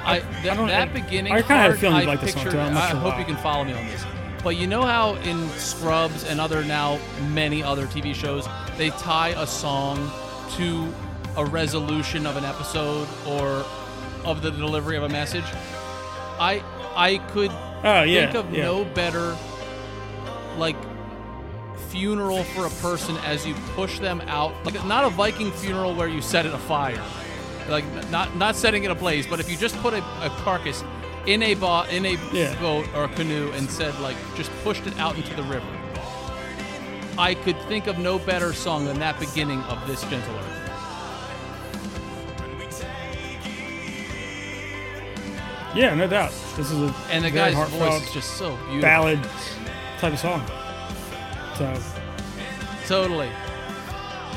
I, that, don't- that I- beginning I kinda had a feeling I like this song, pictured, too. I sure hope why. you can follow me on this. But you know how in Scrubs and other now many other TV shows they tie a song to a resolution of an episode or of the delivery of a message. I I could Oh yeah. think of yeah. no better like funeral for a person as you push them out like not a viking funeral where you set it afire like not not setting it ablaze but if you just put a, a carcass in a bo- in a Yeah. boat or a canoe and said like just pushed it out into the river i could think of no better song than that beginning of this gentle earth Yeah, no doubt. This is a and the very guy's heartfelt voice is just so beautiful ballad type of song. So Totally.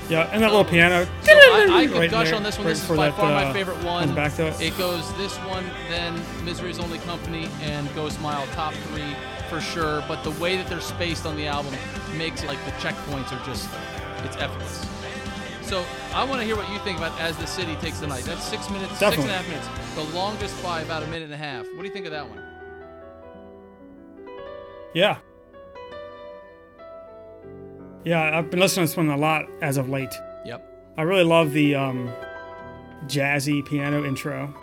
yeah, and that little piano. So I, I could right gush there, on this one. right This is by that, far my uh, favorite one. back to it. It goes this one, then Misery's Only Company, and Ghost Mile top three for sure. But the way that they're spaced on the album makes it like the checkpoints are just it's effortless. So I want to hear what you think about As the City Takes the Night. That's six minutes, six and Definitely. a half minutes. The longest by about a minute and a half. What do you think of that one? Yeah. Yeah, I've been listening to this one a lot as of late. Yep. I really love the um, jazzy piano intro.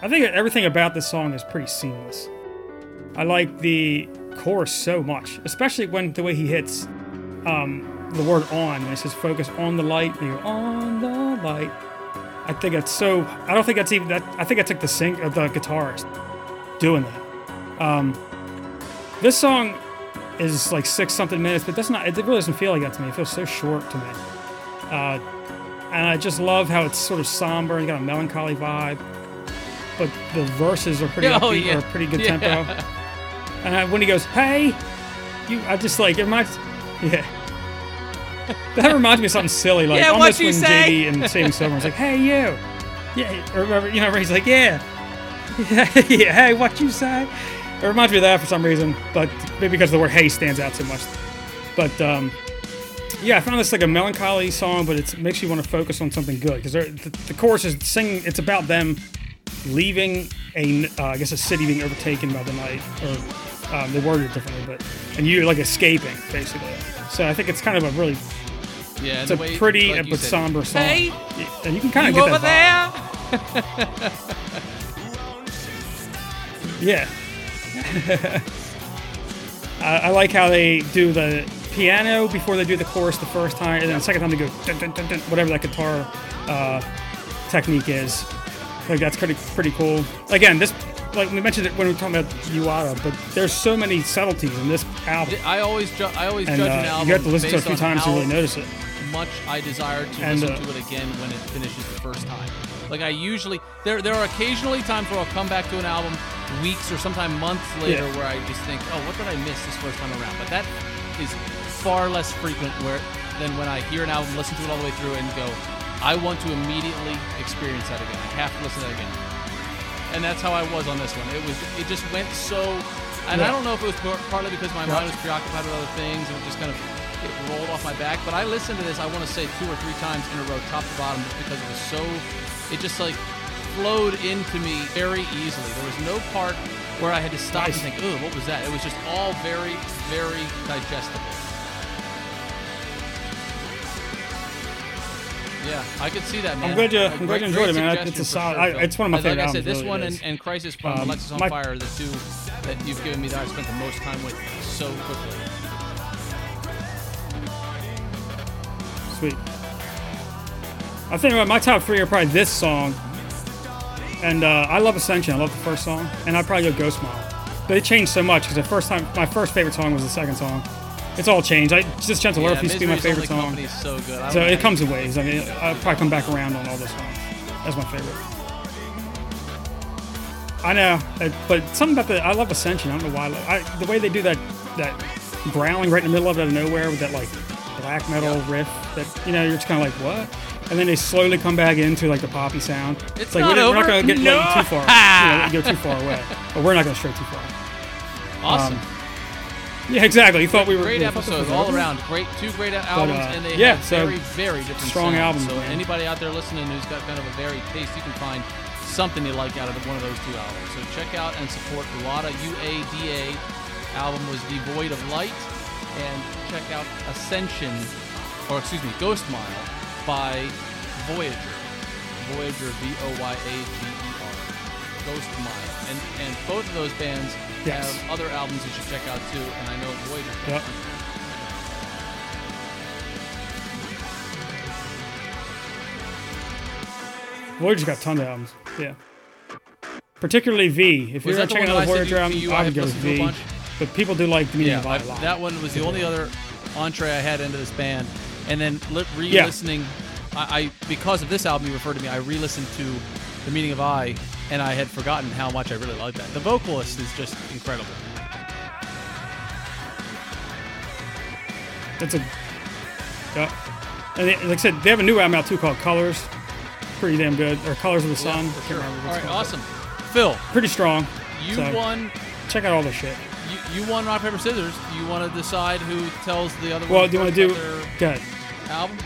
I think everything about this song is pretty seamless. I like the chorus so much, especially when the way he hits um, the word on and it says focus on the light and you go on the light. I think it's so. I don't think that's even that. I think that's like the sing of the guitarist doing that. Um, this song is like six something minutes, but that's not. It really doesn't feel like that to me. It feels so short to me. Uh, and I just love how it's sort of somber and got a melancholy vibe. But the verses are pretty Oh, upbeat yeah. or pretty good Yeah. tempo. And I, when he goes, "Hey," you, I just like it reminds, yeah. That reminds me of something silly, like Yeah, almost you when say? JD and Saving Silverman's like, "Hey, you," yeah, or remember, you know, where he's like, "Yeah, yeah, yeah, hey, what you say?" It reminds me of that for some reason, but maybe because the word "hey" stands out so much. But um, yeah, I found this like a melancholy song, but it makes you want to focus on something good because the, the chorus is singing. It's about them leaving a, uh, I guess, a city being overtaken by the night, or um, they worded it differently, but and you're like escaping basically. So I think it's kind of a really, Yeah. it's a pretty but somber song, Hey, Yeah, and you can kind of get over that. Yeah. I, I like how they do the piano before they do the chorus the first time, and then the second time they go dun, dun, dun, dun, whatever that guitar uh, technique is. Like that's pretty pretty cool. Again, this like we mentioned it when we were talking about Uada, but there's so many subtleties in this album, I always, ju- I always and judge an uh, album you have to listen to it a few times to really notice it. much I desire to And, listen uh, to it again when it finishes the first time. Like I usually, there there are occasionally times where I'll come back to an album weeks or sometimes months later Yeah. where I just think, oh, what did I miss this first time around? But that is far less frequent where than when I hear an album, listen to it all the way through, and go, I want to immediately experience that again. I have to listen to that again. And that's how I was on this one. It was, it just went so, and I don't know if it was partly because my Yeah. mind was preoccupied with other things and it just kind of it rolled off my back. But I listened to this, I want to say two or three times in a row, top to bottom, just because it was so, it just like flowed into me very easily. There was no part where I had to stop Nice. and think, "Ooh, what was that?" It was just all very, very digestible. Yeah, I could see that, man. glad you- I'm glad you enjoyed it, man. It's a solid- sure, I- it's one of my Like favorite I said, this really one and, and Crisis from Um, Alexis on my- Fire are the two that you've given me that I spent the most time with so quickly. Sweet. I think my top three are probably this song, and uh, I love Ascension. I love the first song, and I'd probably go Ghost. But it changed so much because the first time, my first favorite song was the second song. It's all changed. I just Gentle Yeah, Earth used to be my favorite song. So. So it comes in waves. I mean, I'll probably come back around on all the songs. That's my favorite. I know, uh, but something about the I love Ascension. I don't know why. I, the way they do that that growling right in the middle of it out of nowhere with that like black metal Yeah. riff. That you know you're just kind of like what, and then they slowly come back into like the poppy sound. It's like not we're, we're not gonna get No. too far. you know, go too far away, but we're not gonna stray too far. Awesome. Um, Yeah, exactly. You thought we were great we episodes all around. Great, two great albums, uh, and they yeah, have so very, very different strong sounds. albums, So man. anybody out there listening who's got kind of a varied taste, you can find something you like out of one of those two albums. So check out and support Ulada UADA album was Devoid of Light, and check out Ascension, or excuse me, Ghost Mile by Voyager. Voyager, V O Y A G E R. Ghost Mile, and and both of those bands Yes. have other albums you should check out too. And I know Voyager. Yep. Voyager's got tons of albums. Yeah. Particularly V. If Was you're the checking out the Voyager album, I would go with listened to a V. But people do like the meaning Yeah, of I, a lot. that one was the only other entree I had into this band, and then li- re-listening. I, I because of this album you referred to me, I re-listened to the meaning of I, and I had forgotten how much I really liked that. The vocalist is just incredible. That's a. Yeah. And they, like I said, they have a new album out too called Colors. Pretty damn good. Or Colors of the Sun. for sure. remember All what right, it's called, awesome. Phil, Pretty strong. you So- won. Check out all this shit. You, you won rock paper scissors. You want to decide who tells the other Well, one Well, do you want to do? first about Good. their album?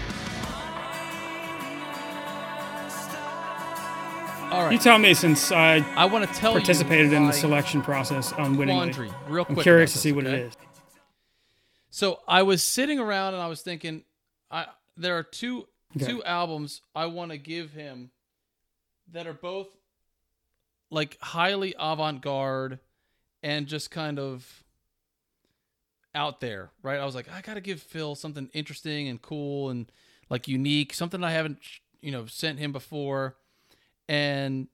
All right. You tell me since I I want to tell participated you in the selection process unwittingly. quandary real quick. I'm curious to see what okay? it is. So I was sitting around and I was thinking, I there are two Okay. two albums I want to give him that are both like highly avant-garde and just kind of out there, right? I was like, I got to give Phil something interesting and cool and like unique, something I haven't, you know, sent him before. And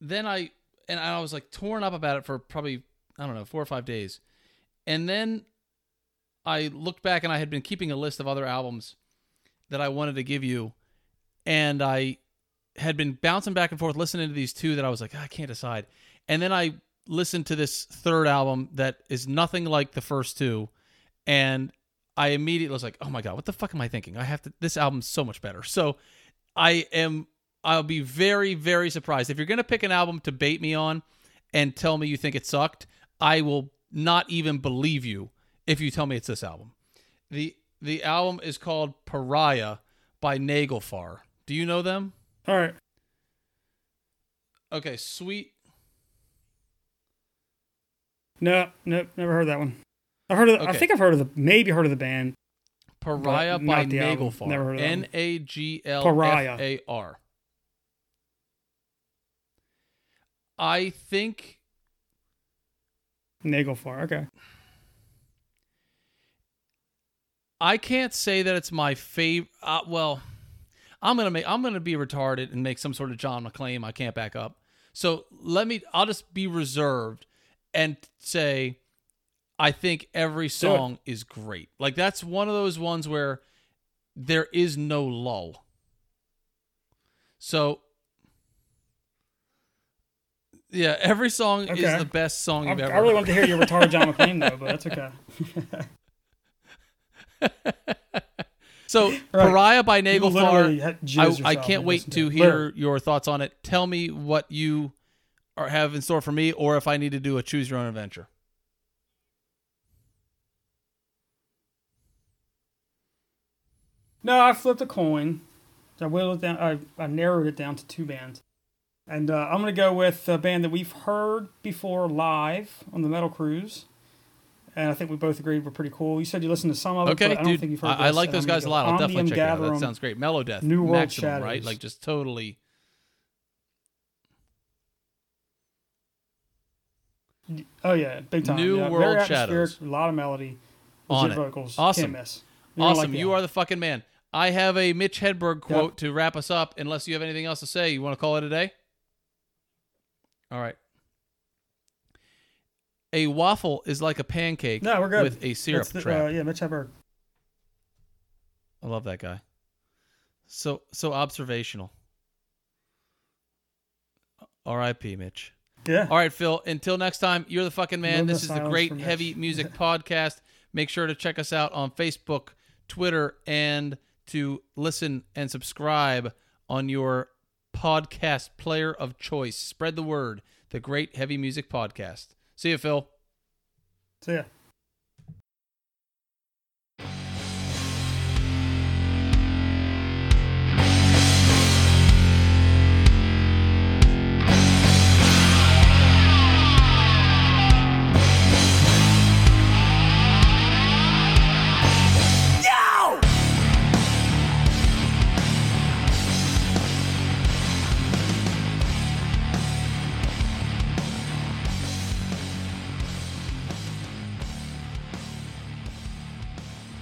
then I and I was like torn up about it for probably I don't know, 4 or 5 days. And then I looked back and I had been keeping a list of other albums that I wanted to give you and I had been bouncing back and forth listening to these two that I was like, ah, I can't decide. And then I listened to this third album that is nothing like the first two, and I immediately was like, Oh my god, what the fuck am I thinking? I have to. This album's so much better. So I am. I'll be very, very surprised if you're gonna pick an album to bait me on and tell me you think it sucked. I will not even believe you if you tell me it's this album. the The album is called Pariah by Naglfar. Do you know them? All right. Okay, sweet. No, no, never heard that one. I've heard of. The, I think I've heard of the. Maybe heard of the band. Pariah by. Naglfar. Never heard of. N A G L. F A R. I think Nagel Naglfar. Okay. I can't say that it's my favorite. Uh, well, I'm gonna make. I'm gonna be retarded and make some sort of John McClane. I can't back up. So let me. I'll just be reserved and say, I think every song is great. Like that's one of those ones where there is no lull. So. Yeah, every song is the best song you've ever. I really heard. wanted to hear your retarded John McClane though, but that's okay. So, Pariah by Naglfar. I, I can't wait to hear Literally. your thoughts on it. Tell me what you are, have in store for me, or if I need to do a choose your own adventure. No, I flipped a coin. I whittled it down. I, I narrowed it down to two bands, and uh, I'm gonna go with a band that we've heard before live on the Metal Cruise, and I think we both agreed were pretty cool. You said you listened to some of them. Okay, but I don't dude. think you've heard. I, I like those guys a lot. I'll definitely check it out. That sounds great. Melodeath, New World maximum, right? Like just totally. Oh yeah, big time. New yeah, World very Shadows. A lot of melody, On it. vocals. Awesome. Can't miss. You're Awesome. like you are the fucking man. I have a Mitch Hedberg quote to wrap us up. Unless you have anything else to say, you want to call it a day? All right. A waffle is like a pancake No, we're good. with a syrup That's the- trap. Uh, yeah, Mitch Hedberg. I love that guy. So so observational. R.I.P. Mitch. Yeah. All right, Phil. Until next time, you're the fucking man. Moment this of is the Great. Heavy Music Podcast. Make sure to check us out on Facebook, Twitter, and to listen and subscribe on your podcast player of choice. Spread the word. The Great Heavy Music Podcast. See you, Phil. See yeah.